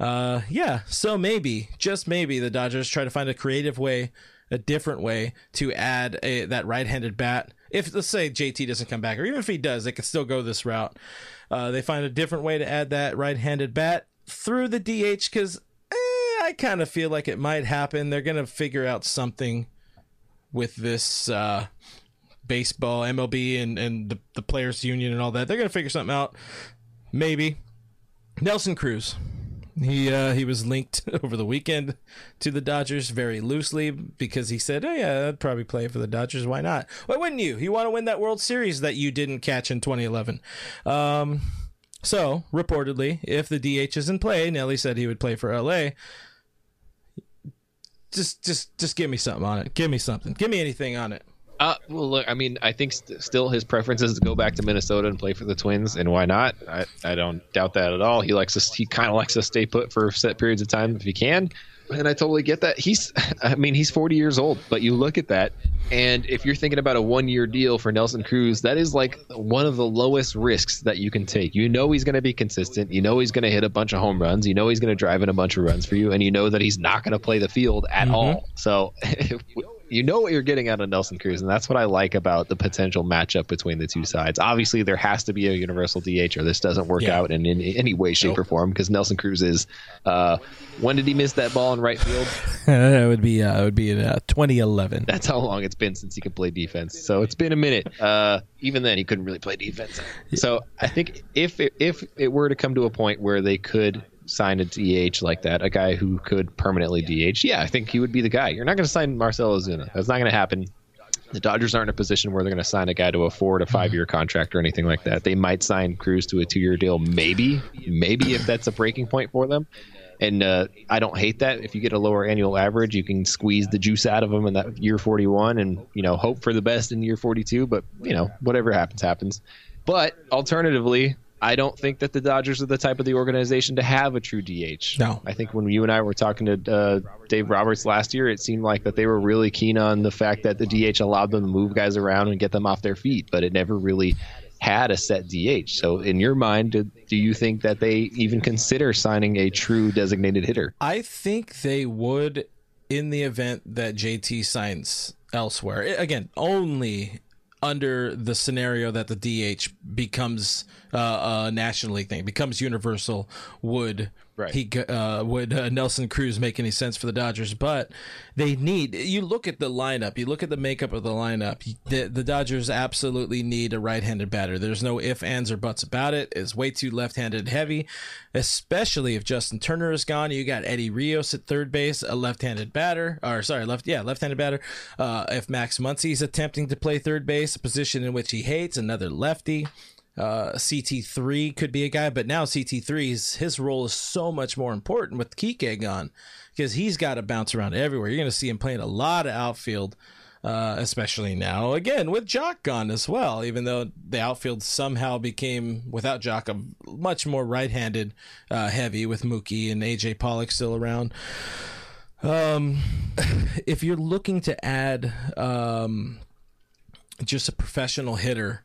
Uh, yeah, so maybe, just maybe, the Dodgers try to find a creative way, a different way to add a, that right-handed bat. If let's say JT doesn't come back, or even if he does, they could still go this route. Uh, they find a different way to add that right-handed bat through the DH because eh, I kind of feel like it might happen. They're gonna figure out something with this uh, baseball, MLB, and and the, the players' union and all that. They're gonna figure something out. Maybe Nelson Cruz. He uh, he was linked *laughs* over the weekend to the Dodgers very loosely because he said, "Oh yeah, I'd probably play for the Dodgers. Why not? Why wouldn't you? You want to win that World Series that you didn't catch in 2011." Um, so reportedly, if the DH is in play, Nelly said he would play for LA. just just just give me something on it. Give me something. Give me anything on it. Uh, well, look, I mean, I think st- still his preference is to go back to Minnesota and play for the Twins, and why not? I, I don't doubt that at all. He likes to, he kind of likes to stay put for set periods of time if he can, and I totally get that. He's, *laughs* I mean, he's 40 years old, but you look at that, and if you're thinking about a one year deal for Nelson Cruz, that is like one of the lowest risks that you can take. You know he's going to be consistent. You know he's going to hit a bunch of home runs. You know he's going to drive in a bunch of runs for you, and you know that he's not going to play the field at Mhm. all. So. *laughs* You know what you're getting out of Nelson Cruz, and that's what I like about the potential matchup between the two sides. Obviously, there has to be a universal DH, or this doesn't work Yeah. out in, in any way, shape, or form. Because Nelson Cruz is, uh, when did he miss that ball in right field? *laughs* it would be uh, it would be in uh, 2011. That's how long it's been since he could play defense. So it's been a minute. Uh, even then, he couldn't really play defense. So I think if it, if it were to come to a point where they could sign a DH like that, a guy who could permanently DH, yeah, I think he would be the guy. You're not going to sign Marcelo Ozuna. That's not going to happen. The Dodgers aren't in a position where they're going to sign a guy to a four to five year contract or anything like that. They might sign Cruz to a two year deal, maybe, maybe if that's a breaking point for them. And uh, I don't hate that. If you get a lower annual average, you can squeeze the juice out of them in that year 41, and you know hope for the best in year 42. But you know whatever happens, happens. But alternatively, I don't think that the Dodgers are the type of the organization to have a true DH. No. I think when you and I were talking to uh, Dave Roberts last year, it seemed like that they were really keen on the fact that the DH allowed them to move guys around and get them off their feet, but it never really had a set DH. So, in your mind, do, do you think that they even consider signing a true designated hitter? I think they would in the event that JT signs elsewhere. Again, only under the scenario that the DH becomes uh, a National League thing, becomes universal. Would Right. he uh, would uh, Nelson Cruz make any sense for the Dodgers? But they need. You look at the lineup. You look at the makeup of the lineup. The, the Dodgers absolutely need a right-handed batter. There's no ifs, ands, or buts about it. It's way too left-handed heavy, especially if Justin Turner is gone. You got Eddie Rios at third base, a left-handed batter, or sorry, left yeah, left-handed batter. Uh, if Max Muncy's attempting to play third base, a position in which he hates, another lefty. Uh, CT3 could be a guy, but now CT3's his role is so much more important with Kike gone because he's got to bounce around everywhere. You're going to see him playing a lot of outfield, uh, especially now again with Joc gone as well. Even though the outfield somehow became without Joc a much more right-handed uh, heavy with Mookie and AJ Pollock still around. Um, if you're looking to add um, just a professional hitter.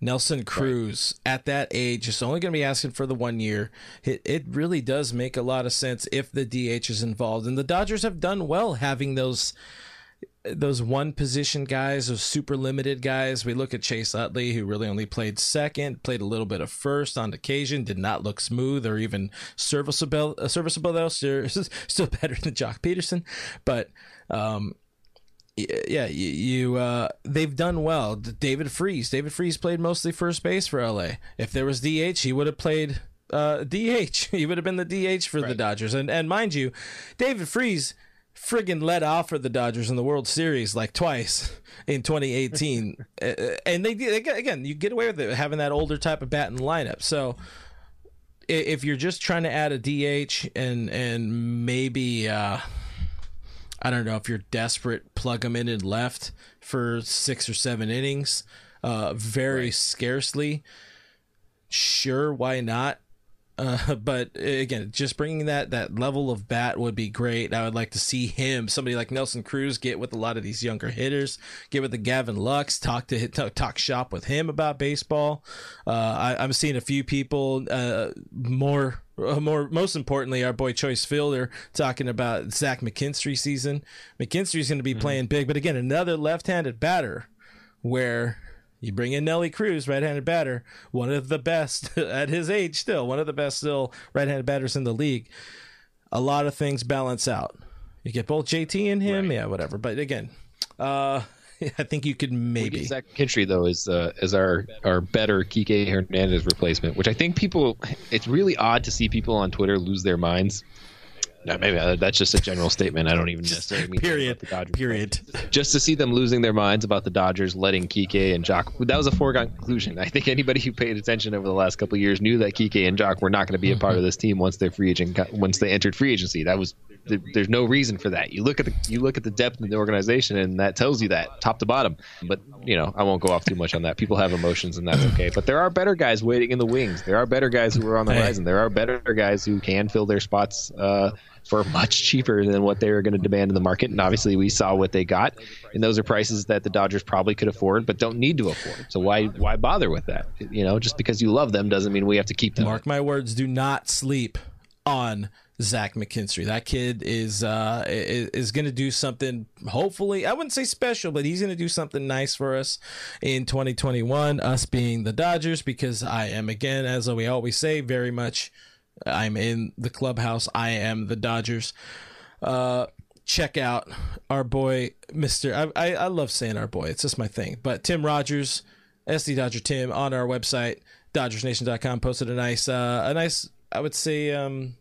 Nelson Cruz at that age is only going to be asking for the one year. It, it really does make a lot of sense if the DH is involved, and the Dodgers have done well having those those one position guys, those super limited guys. We look at Chase Utley, who really only played second, played a little bit of first on occasion, did not look smooth or even serviceable. Uh, serviceable though, still, *laughs* still better than Joc Pederson, but. Um, yeah, you, you uh, they've done well. David Freese, David Freese played mostly first base for LA. If there was DH, he would have played uh, *laughs* DH. He would have been the DH for the Dodgers. And and mind you, David Freese friggin' led off for the Dodgers in the World Series like twice *laughs* in 2018. *laughs* Uh, and they, they again, you get away with it having that older type of bat in the lineup. So if you're just trying to add a DH and and maybe uh, I don't know if you're desperate, plug him in and left for six or seven innings, uh, very scarcely. Sure, why not? Uh, *laughs* but again, just bringing that that level of bat would be great. I would like to see him, somebody like Nelson Cruz, get with a lot of these younger hitters, get with the Gavin Lux, talk to talk, talk shop with him about baseball. Uh, I, I'm seeing a few people uh, more more most importantly, our boy Choice Fielder talking about Zach McKinstry season. McKinstry's going to be playing big, but again, another left-handed batter where you bring in Nelly Cruz, right-handed batter, one of the best *laughs* at his age still, one of the best still right-handed batters in the league. A lot of things balance out. You get both JT and him, yeah, whatever. But again, uh, *laughs* I think you could maybe. Zach Kintry though is uh, as our our better Kike Hernandez replacement, which I think people. It's really odd to see people on Twitter lose their minds. No, maybe uh, that's just a general statement. I don't even necessarily mean period. The Dodgers, Period. just to see them losing their minds about the Dodgers letting Kike and Joc. That was a foregone conclusion. I think anybody who paid attention over the last couple of years knew that Kike and Joc were not going to be a part of this team once they're free agent once they entered free agency. That was there, there's no reason for that. You look at the you look at the depth of the organization, and that tells you that top to bottom. But you know, I won't go off too much on that. People have emotions, and that's okay. But there are better guys waiting in the wings. There are better guys who are on the horizon. There are better guys who can fill their spots. Uh, for much cheaper than what they were going to demand in the market, and obviously we saw what they got, and those are prices that the Dodgers probably could afford, but don't need to afford. So why why bother with that? You know, just because you love them doesn't mean we have to keep them. Mark my words, do not sleep on Zach McKinstry. That kid is uh is, is going to do something hopefully. I wouldn't say special, but he's going to do something nice for us in 2021 us being the Dodgers because I am again as we always say very much I'm in the clubhouse. I am the Dodgers. Uh check out our boy Mr. I, I I love saying our boy. It's just my thing. But Tim Rogers, SD Dodger Tim on our website dodgersnation.com posted a nice uh a nice I would say um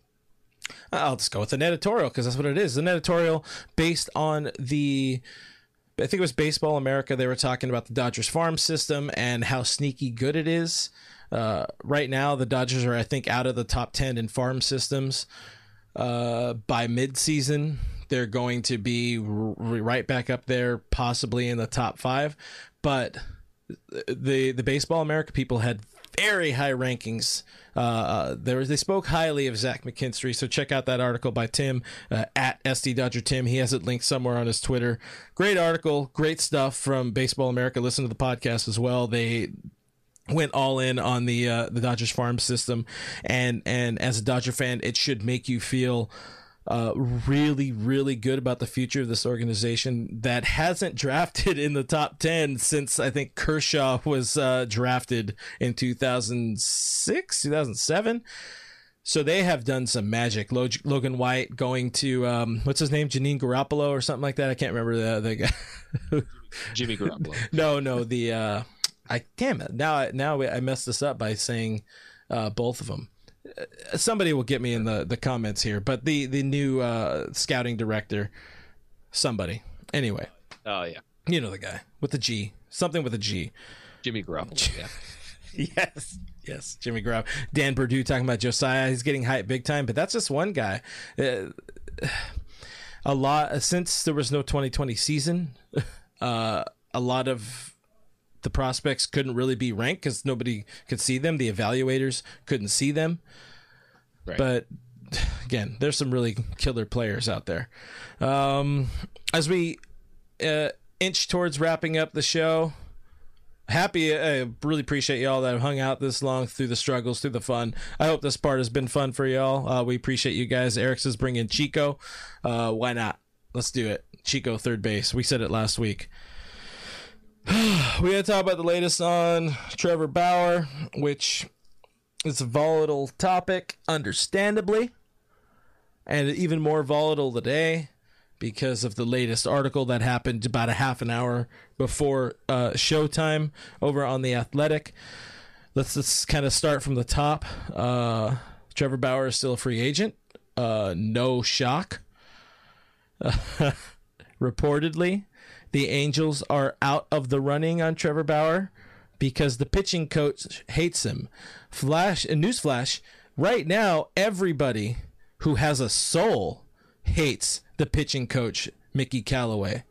I'll just go with an editorial because that's what it is. An editorial based on the I think it was Baseball America. They were talking about the Dodgers farm system and how sneaky good it is. Uh, right now, the Dodgers are, I think, out of the top 10 in farm systems. Uh, by midseason, they're going to be r- right back up there, possibly in the top five. But the the Baseball America people had very high rankings. Uh, Uh, there they spoke highly of Zach McKinstry, so check out that article by Tim uh, at SD Dodger Tim. He has it linked somewhere on his Twitter. Great article, great stuff from Baseball America. Listen to the podcast as well. They went all in on the uh, the Dodgers farm system, and and as a Dodger fan, it should make you feel uh, really really good about the future of this organization that hasn't *laughs* drafted in the top ten since I think Kershaw was uh, drafted in two thousand six two thousand seven. So they have done some magic. Log- Logan White going to um, what's his name, Janine Garoppolo or something like that. I can't remember the the guy. *laughs* Jimmy Garoppolo. no, no, the uh, I damn it. Now, I- now I messed this up by saying uh, both of them. Somebody will get me in the, the comments here, but the the new uh, scouting director, somebody. Anyway, Oh yeah, you know the guy with the G, something with a G. Jimmy Garoppolo. *laughs* Yeah. yes, yes, Jimmy Garoppolo. Dan Purdue talking about Josiah. He's getting hyped big time, but that's just one guy. Uh, a lot since there was no 2020 season. *laughs* Uh, a lot of the prospects couldn't really be ranked because nobody could see them. The evaluators couldn't see them. Right. But again, there's some really killer players out there. Um, as we uh, inch towards wrapping up the show, happy. I really appreciate y'all that have hung out this long through the struggles, through the fun. I hope this part has been fun for y'all. Uh, we appreciate you guys. Eric's is bringing Chico. Uh, why not? Let's do it. Chico third base. We said it last week. *sighs* we gotta talk about the latest on Trevor Bauer, which is a volatile topic, understandably, and even more volatile today because of the latest article that happened about a half an hour before uh, showtime over on the Athletic. Let's just kind of start from the top. Uh, Trevor Bauer is still a free agent. Uh, no shock. *laughs* reportedly, the Angels are out of the running on Trevor Bauer because the pitching coach hates him. Flash, a newsflash: right now, everybody who has a soul hates the pitching coach Mickey Callaway,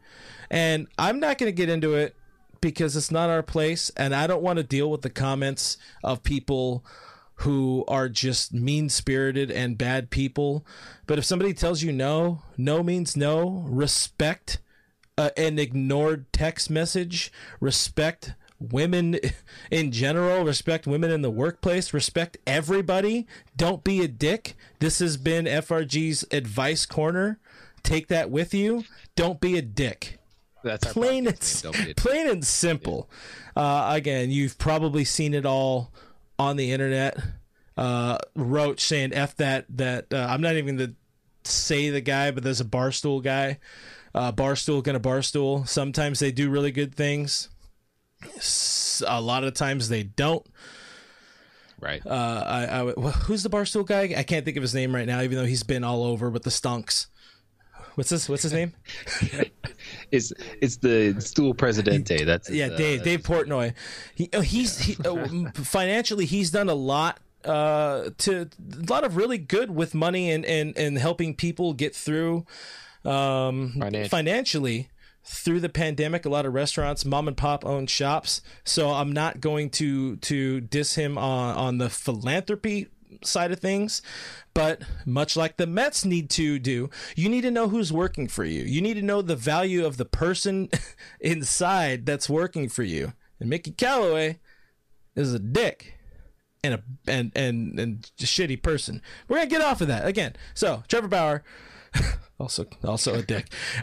and I'm not going to get into it because it's not our place, and I don't want to deal with the comments of people who are just mean spirited and bad people. But if somebody tells you no, no means no. Respect uh, an ignored text message. Respect women in general. Respect women in the workplace. Respect everybody. Don't be a dick. This has been FRG's advice corner. Take that with you. Don't be a dick That's plain and podcast name, don't be a- plain and simple. Uh, again, you've probably seen it all on the internet. Uh, Roach saying "f that." That uh, I'm not even going to say the guy, but there's a barstool guy. Uh, barstool gonna barstool. Sometimes they do really good things. A lot of times they don't. Right. Uh, I, I who's the barstool guy? I can't think of his name right now, even though he's been all over with the stunks. What's his What's his name? *laughs* It's it's the stool presidente. That's his, yeah, uh, Dave Dave Portnoy. He uh, he's he, uh, financially he's done a lot uh, to a lot of really good with money and and and helping people get through um, Financially. financially through the pandemic a lot of restaurants mom and pop owned shops. So i'm not going to to diss him on on the philanthropy side of things but much like the mets need to do you need to know who's working for you. You need to know the value of the person *laughs* inside that's working for you. And mickey callaway is a dick and a and and and a shitty person. We're gonna get off of that. Again so trevor bauer *laughs* also also a dick *laughs*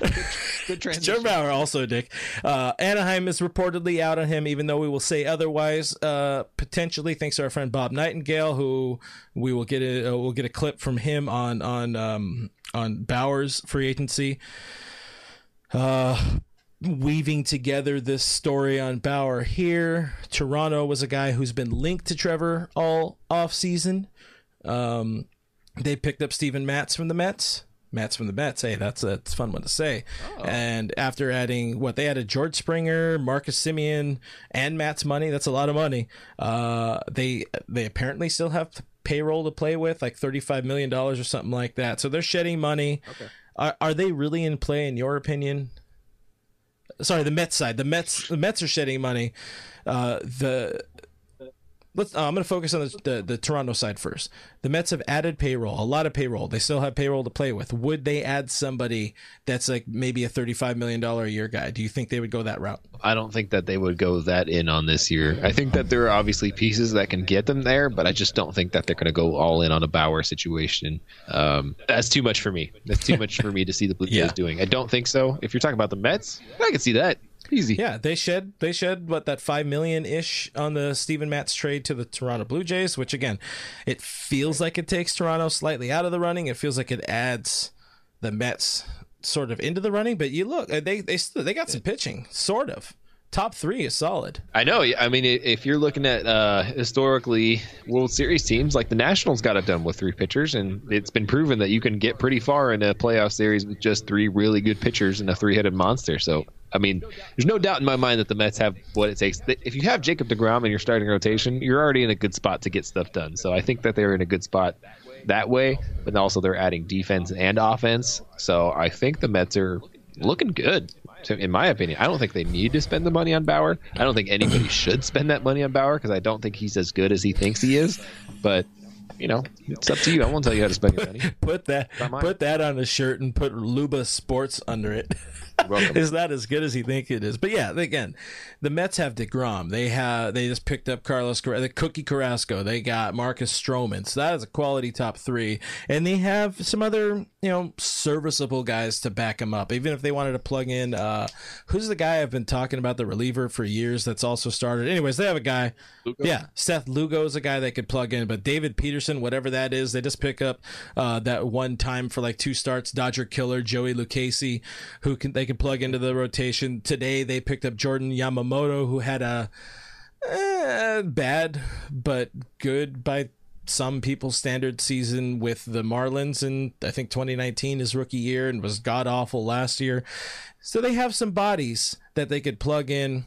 Good Joe transition. Bauer also a dick. Uh, Anaheim is reportedly out on him, even though we will say otherwise. Uh, potentially, thanks to our friend Bob Nightengale, who we will get a uh, we'll get a clip from him on on um, on Bauer's free agency. Uh, weaving together this story on Bauer here. Toronto was a guy who's been linked to Trevor all off season. Um, they picked up Steven Matz from the Mets. Mats from the Mets. Hey, that's a, that's fun one to say. And after adding what they added George Springer, Marcus Semien, and Matt's money, that's a lot of money. Uh, they they apparently still have payroll to play with, like thirty five million dollars or something like that. So they're shedding money. Okay. Are, are they really in play in your opinion? Sorry, the Mets side. The Mets the Mets are shedding money. Uh, the let's. Uh, I'm going to focus on the, the the Toronto side first. The Mets have added payroll, a lot of payroll. They still have payroll to play with. Would they add somebody that's like maybe a 35 million dollar a year guy? Do you think they would go that route? I don't think that they would go that in on this year. I think that there are obviously pieces that can get them there, but I just don't think that they're going to go all in on a Bauer situation. Um, that's too much for me. That's too much for me to see the Blue *laughs* Jays Yeah. doing. I don't think so. If you're talking about the Mets, I can see that easy. Yeah, they shed they shed what that five million ish on the Steven Matz trade to the Toronto Blue Jays, which again, it feels like it takes Toronto slightly out of the running. It feels like it adds the Mets sort of into the running. But you look, uh, they they they got some pitching, sort of. Top three is solid. I know. I mean, if you're looking at uh, historically World Series teams, like the Nationals got it done with three pitchers, and it's been proven that you can get pretty far in a playoff series with just three really good pitchers and a three-headed monster. So, I mean, there's no doubt in my mind that the Mets have what it takes. If you have Jacob Degrom in your starting rotation, you're already in a good spot to get stuff done. So, I think that they're in a good spot that way, but also they're adding defense and offense. So, I think the Mets are looking good. So in my opinion, I don't think they need to spend the money on Bauer. I don't think anybody should spend that money on Bauer because I don't think he's as good as he thinks he is. But you know, it's up to you. I won't tell you how to spend your money. *laughs* Put that put that on a shirt and put Luba Sports under it. *laughs* welcome. is not as good as he think it is. But yeah, again, the Mets have Degrom. They have they just picked up Carlos Car- the Cookie Carrasco. They got Marcus Stroman. So that is a quality top three, and they have some other you know serviceable guys to back them up. Even if they wanted to plug in, uh, who's the guy I've been talking about the reliever for years that's also started. Anyways, they have a guy. Lugo? Yeah, Seth Lugo is a guy they could plug in, but David Peterson, whatever that is, they just pick up uh, that one time for like two starts. Dodger killer Joey Lucchesi, who can they can plug into the rotation. Today they picked up Jordan Yamamoto, who had a eh, bad but good by some people's standard season with the Marlins in I think 2019 his rookie year and was god awful last year. So they have some bodies that they could plug in.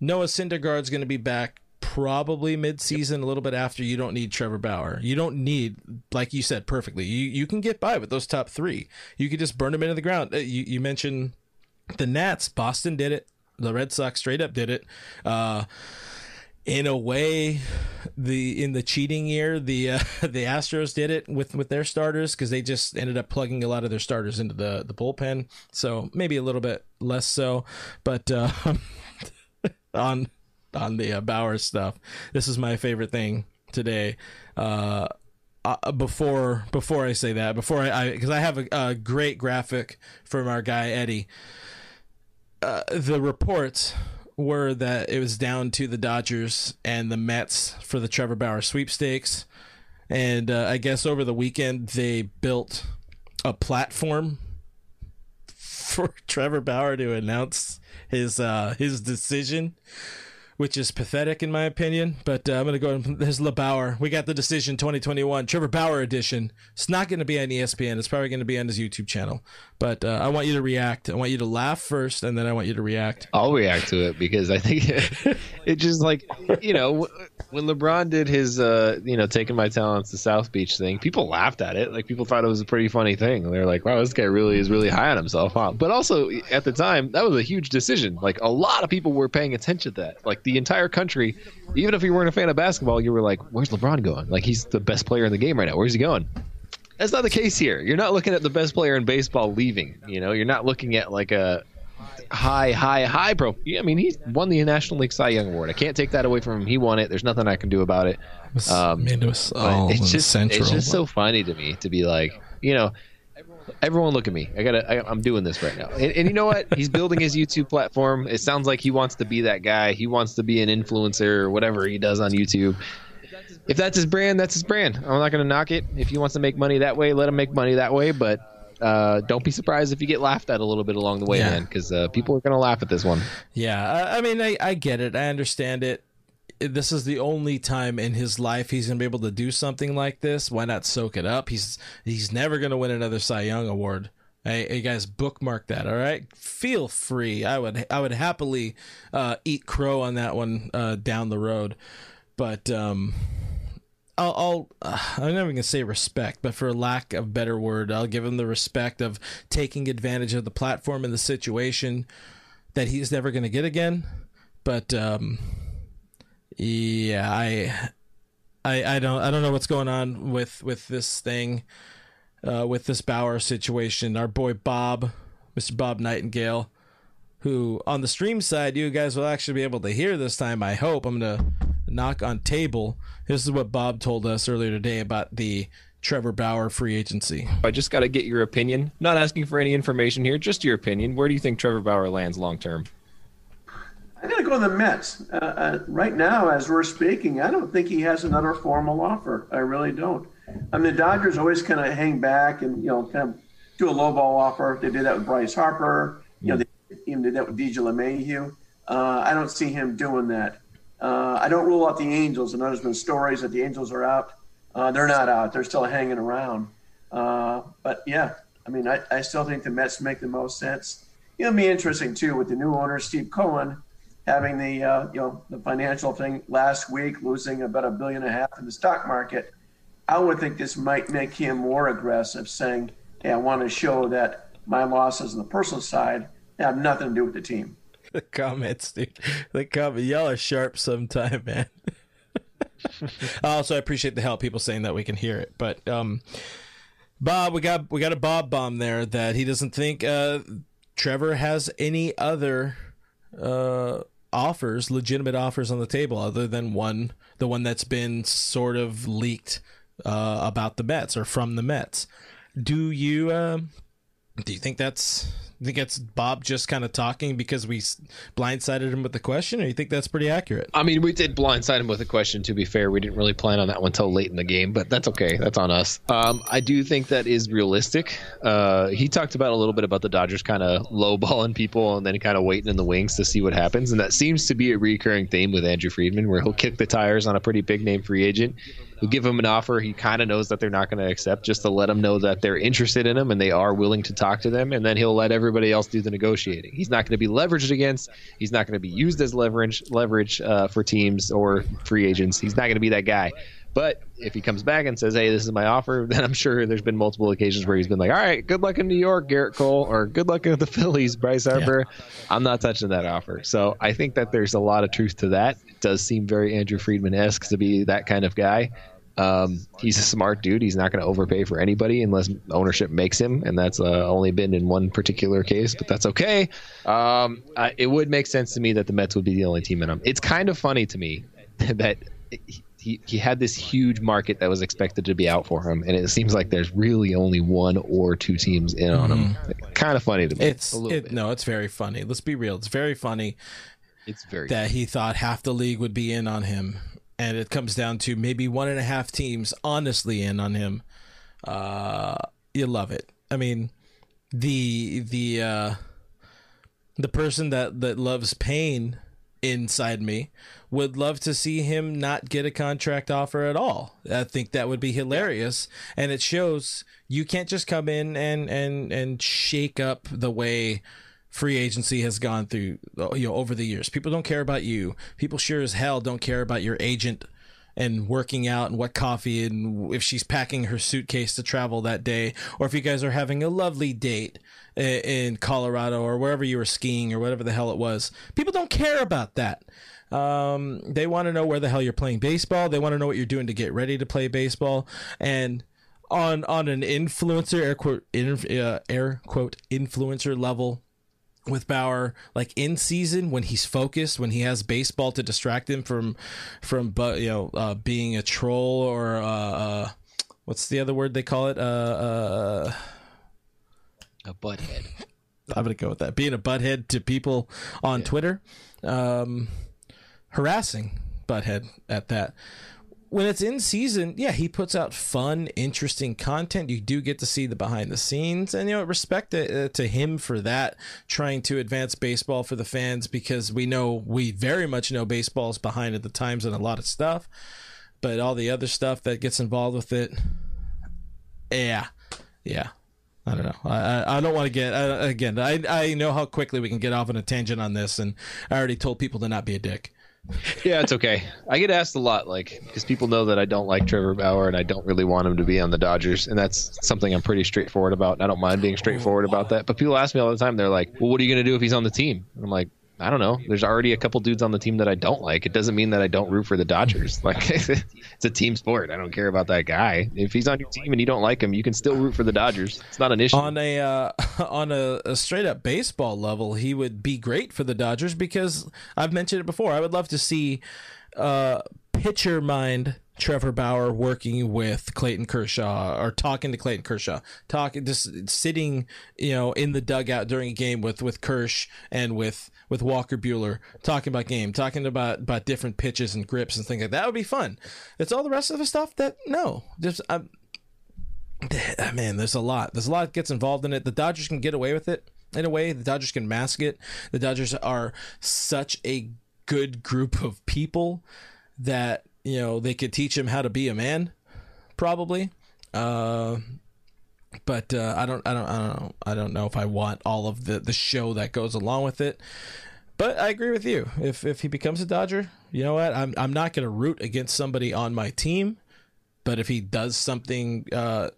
Noah Syndergaard's going to be back probably mid-season, a little bit after. You don't need Trevor Bauer. You don't need, like you said perfectly. You you can get by with those top three. You could just burn them into the ground. Uh, You you mentioned the Nats. Boston did it. The Red Sox straight up did it. Uh, in a way, the in the cheating year, the uh, *laughs* the Astros did it with with their starters because they just ended up plugging a lot of their starters into the the bullpen. So maybe a little bit less so, but uh, *laughs* on on the uh, Bauer stuff, this is my favorite thing today. Uh, uh, before before I say that, before I because I, have a, a great graphic from our guy Eddie. Uh, the reports were that it was down to the Dodgers and the Mets for the Trevor Bauer sweepstakes, and uh, I guess over the weekend they built a platform *laughs* for Trevor Bauer to announce his uh, his decision which is pathetic in my opinion. But uh, I'm going to go. *laughs* There's LeBauer. We got the decision 2021 Trevor Bauer edition. It's not going to be on ESPN. It's probably going to be on his YouTube channel. But uh, I want you to react. I want you to laugh first, and then I want you to react. I'll react to it because I think *laughs* it just like you know when LeBron did his uh you know taking my talents to South Beach thing, people laughed at it. Like people thought it was a pretty funny thing. They're like, "Wow, this guy really is really high on himself." Huh? But also at the time, that was a huge decision. Like a lot of people were paying attention to that. Like the entire country, even if you weren't a fan of basketball, you were like, "Where's LeBron going? Like he's the best player in the game right now. Where's he going?" That's not the case here. You're not looking at the best player in baseball leaving. You know, you're not looking at like a high, high, high pro. I mean, he won the National League Cy Young Award. I can't take that away from him. He won it. There's nothing I can do about it. Um, Man, it was all it's just central. it's just so funny to me to be like, you know, everyone look at me. I gotta. I, I'm doing this right now. And, and you know what? He's building his YouTube platform. It sounds like he wants to be that guy. He wants to be an influencer or whatever he does on YouTube. If that's his brand, that's his brand. I'm not gonna knock it. If he wants to make money that way, let him make money that way. But uh, don't be surprised if you get laughed at a little bit along the way, Yeah. man, because uh, people are gonna laugh at this one. Yeah, I, I mean, I, I get it. I understand it. This is the only time in his life he's gonna be able to do something like this. Why not soak it up? He's he's never gonna win another Cy Young award. Hey, hey guys, bookmark that. All right, feel free. I would I would happily uh, eat crow on that one uh, down the road, but um, I'll, I'll uh, I'm never gonna say respect, but for lack of better word, I'll give him the respect of taking advantage of the platform and the situation that he's never gonna get again. But um, yeah, I, I I don't I don't know what's going on with with this thing, uh, with this Bauer situation. Our boy Bob, Mr. Bob Nightengale, who on the stream side you guys will actually be able to hear this time. I hope I'm gonna knock on table. This is what Bob told us earlier today about the Trevor Bauer free agency. I just got to get your opinion. Not asking for any information here, just your opinion. Where do you think Trevor Bauer lands long term? I got to go to the Mets. Uh, uh, right now, as we're speaking, I don't think he has another formal offer. I really don't. I mean, the Dodgers always kind of hang back and you know kind of do a lowball offer. They did that with Bryce Harper. You know, they even did that with DJ LeMahieu. Uh, I don't see him doing that. Uh, I don't rule out the Angels. I know there's been stories that the Angels are out. Uh, they're not out. They're still hanging around. Uh, but yeah, I mean, I, I still think the Mets make the most sense. It'll be interesting too with the new owner Steve Cohen having the uh, you know the financial thing last week, losing about a billion and a half in the stock market. I would think this might make him more aggressive, saying, "Hey, I want to show that my losses on the personal side have nothing to do with the team." The comments, dude. The comments. Y'all are sharp sometime, man. *laughs* also, I appreciate the help. People saying that we can hear it, but um, Bob, we got we got a Bob bomb there that he doesn't think uh, Trevor has any other uh, offers, legitimate offers on the table, other than one, the one that's been sort of leaked uh, about the Mets or from the Mets. Do you um do you think that's you think that's Bob just kind of talking because we blindsided him with the question, or you think that's pretty accurate? I mean, we did blindside him with a question. To be fair, we didn't really plan on that one until late in the game, but that's okay. That's on us. Um, I do think that is realistic. Uh, he talked about a little bit about the Dodgers kind of lowballing people and then kind of waiting in the wings to see what happens, and that seems to be a recurring theme with Andrew Friedman, where he'll kick the tires on a pretty big name free agent. He'll give him an offer he kind of knows that they're not going to accept, just to let him know that they're interested in him and they are willing to talk to them, and then he'll let everybody else do the negotiating. He's not going to be leveraged against. He's not going to be used as leverage leverage uh, for teams or free agents. He's not going to be that guy. But if he comes back and says, "Hey, this is my offer," *laughs* then I'm sure there's been multiple occasions where he's been like, "All right, good luck in New York, Gerrit Cole, or good luck with the *laughs* Phillies, Bryce Harper." I'm not touching that offer. So I think that there's a lot of truth to that. It does seem very Andrew Friedman esque to be that kind of guy. Um, he's a smart dude. He's not going to overpay for anybody unless ownership makes him, and that's uh, only been in one particular case, but that's okay. Um, I, it would make sense to me that the Mets would be the only team in him. It's kind of funny to me *laughs* that he, he had this huge market that was expected to be out for him, and it seems like there's really only one or two teams in on him. Kind of funny to me. It's a little it, bit. no, it's very funny. Let's be real. It's very funny. It's very that he thought half the league would be in on him, and it comes down to maybe one and a half teams honestly in on him. Uh, you love it. I mean, the the uh, the person that that loves pain inside me would love to see him not get a contract offer at all. I think that would be hilarious, and it shows you can't just come in and and and shake up the way free agency has gone through you know over the years. People don't care about you. People sure as hell don't care about your agent and working out and what coffee and if she's packing her suitcase to travel that day or if you guys are having a lovely date in Colorado or wherever you were skiing or whatever the hell it was. People don't care about that. Um, they want to know where the hell you're playing baseball. They want to know what you're doing to get ready to play baseball. And on on an influencer air quote in, uh, air quote influencer level, with Bauer, like in season when he's focused, when he has baseball to distract him from from but you know uh, being a troll or uh, uh, what's the other word they call it? A butthead. I'm gonna go with that. Being a butthead to people on Twitter, um, harassing butthead at that. When it's in season, yeah, he puts out fun, interesting content. You do get to see the behind the scenes, and you know, respect to, uh, to him for that, trying to advance baseball for the fans because we know we very much know baseball's behind at the times and a lot of stuff, but all the other stuff that gets involved with it, yeah, yeah, I don't know. I I, I don't want to get uh, again. I I know how quickly we can get off on a tangent on this, and I already told people to not be a dick. Yeah, it's okay. I get asked a lot, like, because people know that I don't like Trevor Bauer and I don't really want him to be on the Dodgers, and that's something I'm pretty straightforward about. I don't mind being straightforward about that. But people ask me all the time, they're like, "Well, what are you going to do if he's on the team?" And I'm like, I don't know. There's already a couple dudes on the team that I don't like. It doesn't mean that I don't root for the Dodgers. *laughs* Like it's a team sport. I don't care about that guy. If he's on your team and you don't like him, you can still root for the Dodgers. It's not an issue. On a uh, *laughs* on a, a straight up baseball level, he would be great for the Dodgers because I've mentioned it before. I would love to see uh, pitcher mind Trevor Bauer working with Clayton Kershaw or talking to Clayton Kershaw, talking just sitting, you know, in the dugout during a game with with Kersh and with with Walker Buehler, talking about game, talking about about different pitches and grips and things like that. Would be fun. It's all the rest of the stuff that no, just I'm, man, there's a lot. There's a lot that gets involved in it. The Dodgers can get away with it in a way. The Dodgers can mask it. The Dodgers are such a good group of people that you know they could teach him how to be a man, probably. Uh, but uh, I don't, I don't, I don't know. I don't know if I want all of the the show that goes along with it. But I agree with you. If if he becomes a Dodger, you know what? I'm I'm not going to root against somebody on my team. But if he does something uh,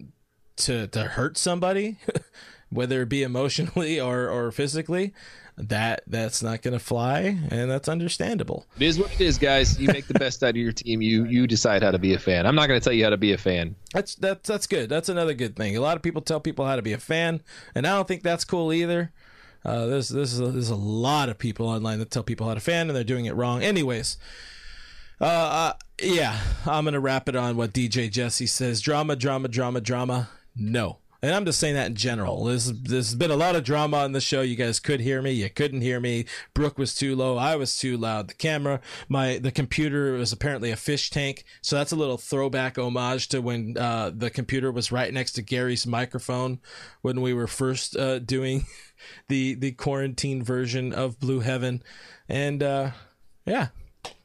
to to hurt somebody, *laughs* whether it be emotionally or or physically, that that's not going to fly, and that's understandable. It is what it is, guys. You make the *laughs* best out of your team. You you decide how to be a fan. I'm not going to tell you how to be a fan. That's that's that's good. That's another good thing. A lot of people tell people how to be a fan, and I don't think that's cool either. Uh, there's there's a, there's a lot of people online that tell people how to fan, and they're doing it wrong. Anyways, uh, uh, yeah, I'm gonna wrap it on what DJ Jesse says: drama, drama, drama, drama. No. And I'm just saying that in general. There's, there's been a lot of drama on the show. You guys could hear me. You couldn't hear me. Brooke was too low. I was too loud. The camera, my the computer was apparently a fish tank. So that's a little throwback homage to when uh, the computer was right next to Gary's microphone when we were first uh, doing *laughs* the the quarantine version of Blue Heaven. And uh, yeah,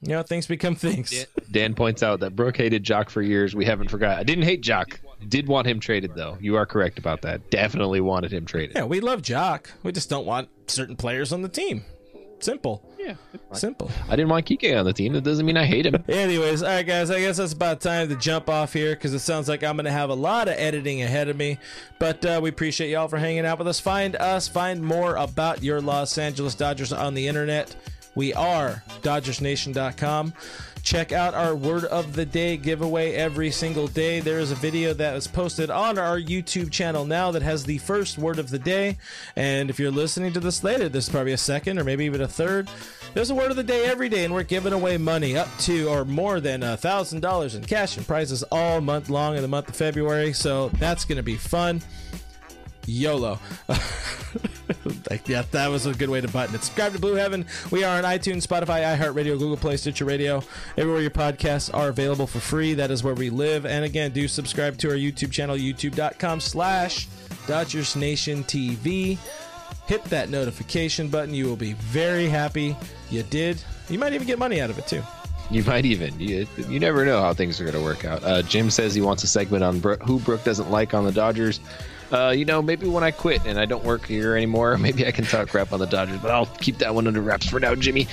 you know things become things. Dan points out that Brooke hated Joc for years. We haven't forgot. I didn't hate Joc. Did want him traded though. You are correct about that. Definitely wanted him traded. Yeah, we love Joc. We just don't want certain players on the team. Simple. Yeah. Simple. I didn't want Kike on the team. That doesn't mean I hate him. *laughs* Anyways, all right, guys. I guess that's about time to jump off here because it sounds like I'm going to have a lot of editing ahead of me. But uh, we appreciate y'all for hanging out with us. Find us, find more about your Los Angeles Dodgers on the internet. We are DodgersNation.com. Check out our word of the day giveaway every single day. There is a video that is posted on our YouTube channel now that has the first word of the day. And if you're listening to this later, this is probably a second or maybe even a third. There's a word of the day every day, and we're giving away money up to or more than a thousand dollars in cash and prizes all month long in the month of February. So that's to be fun. YOLO. *laughs* *laughs* like, yeah, that was a good way to button it. Subscribe to Blue Heaven. We are on iTunes, Spotify, iHeartRadio, Google Play, Stitcher Radio. Everywhere your podcasts are available for free. That is where we live. And again, do subscribe to our YouTube channel, youtube.com slash Dodgers Nation TV. hit that notification button. You will be very happy you did. You might even get money out of it too. You might even. You, you never know how things are going to work out. Uh, Jim says he wants a segment on Bro- who Brooke doesn't like on the Dodgers. Uh, you know, maybe when I quit and I don't work here anymore, *laughs* maybe I can talk crap on the Dodgers, but I'll keep that one under wraps for now, Jimmy.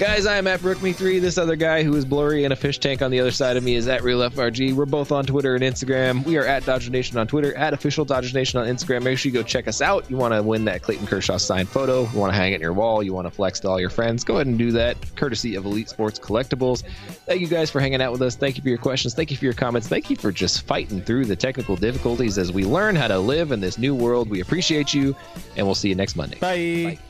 Guys, I am at BrookMe3. This other guy who is blurry in a fish tank on the other side of me is at RealFRG. We're both on Twitter and Instagram. We are at Dodger Nation on Twitter, at Official Dodger Nation on Instagram. Make sure you go check us out. You want to win that Clayton Kershaw signed photo, you want to hang it in your wall, you want to flex to all your friends, go ahead and do that, courtesy of Elite Sports Collectibles. Thank you guys for hanging out with us. Thank you for your questions. Thank you for your comments. Thank you for just fighting through the technical difficulties as we learn how to live in this new world. We appreciate you, and we'll see you next Monday. Bye. Bye.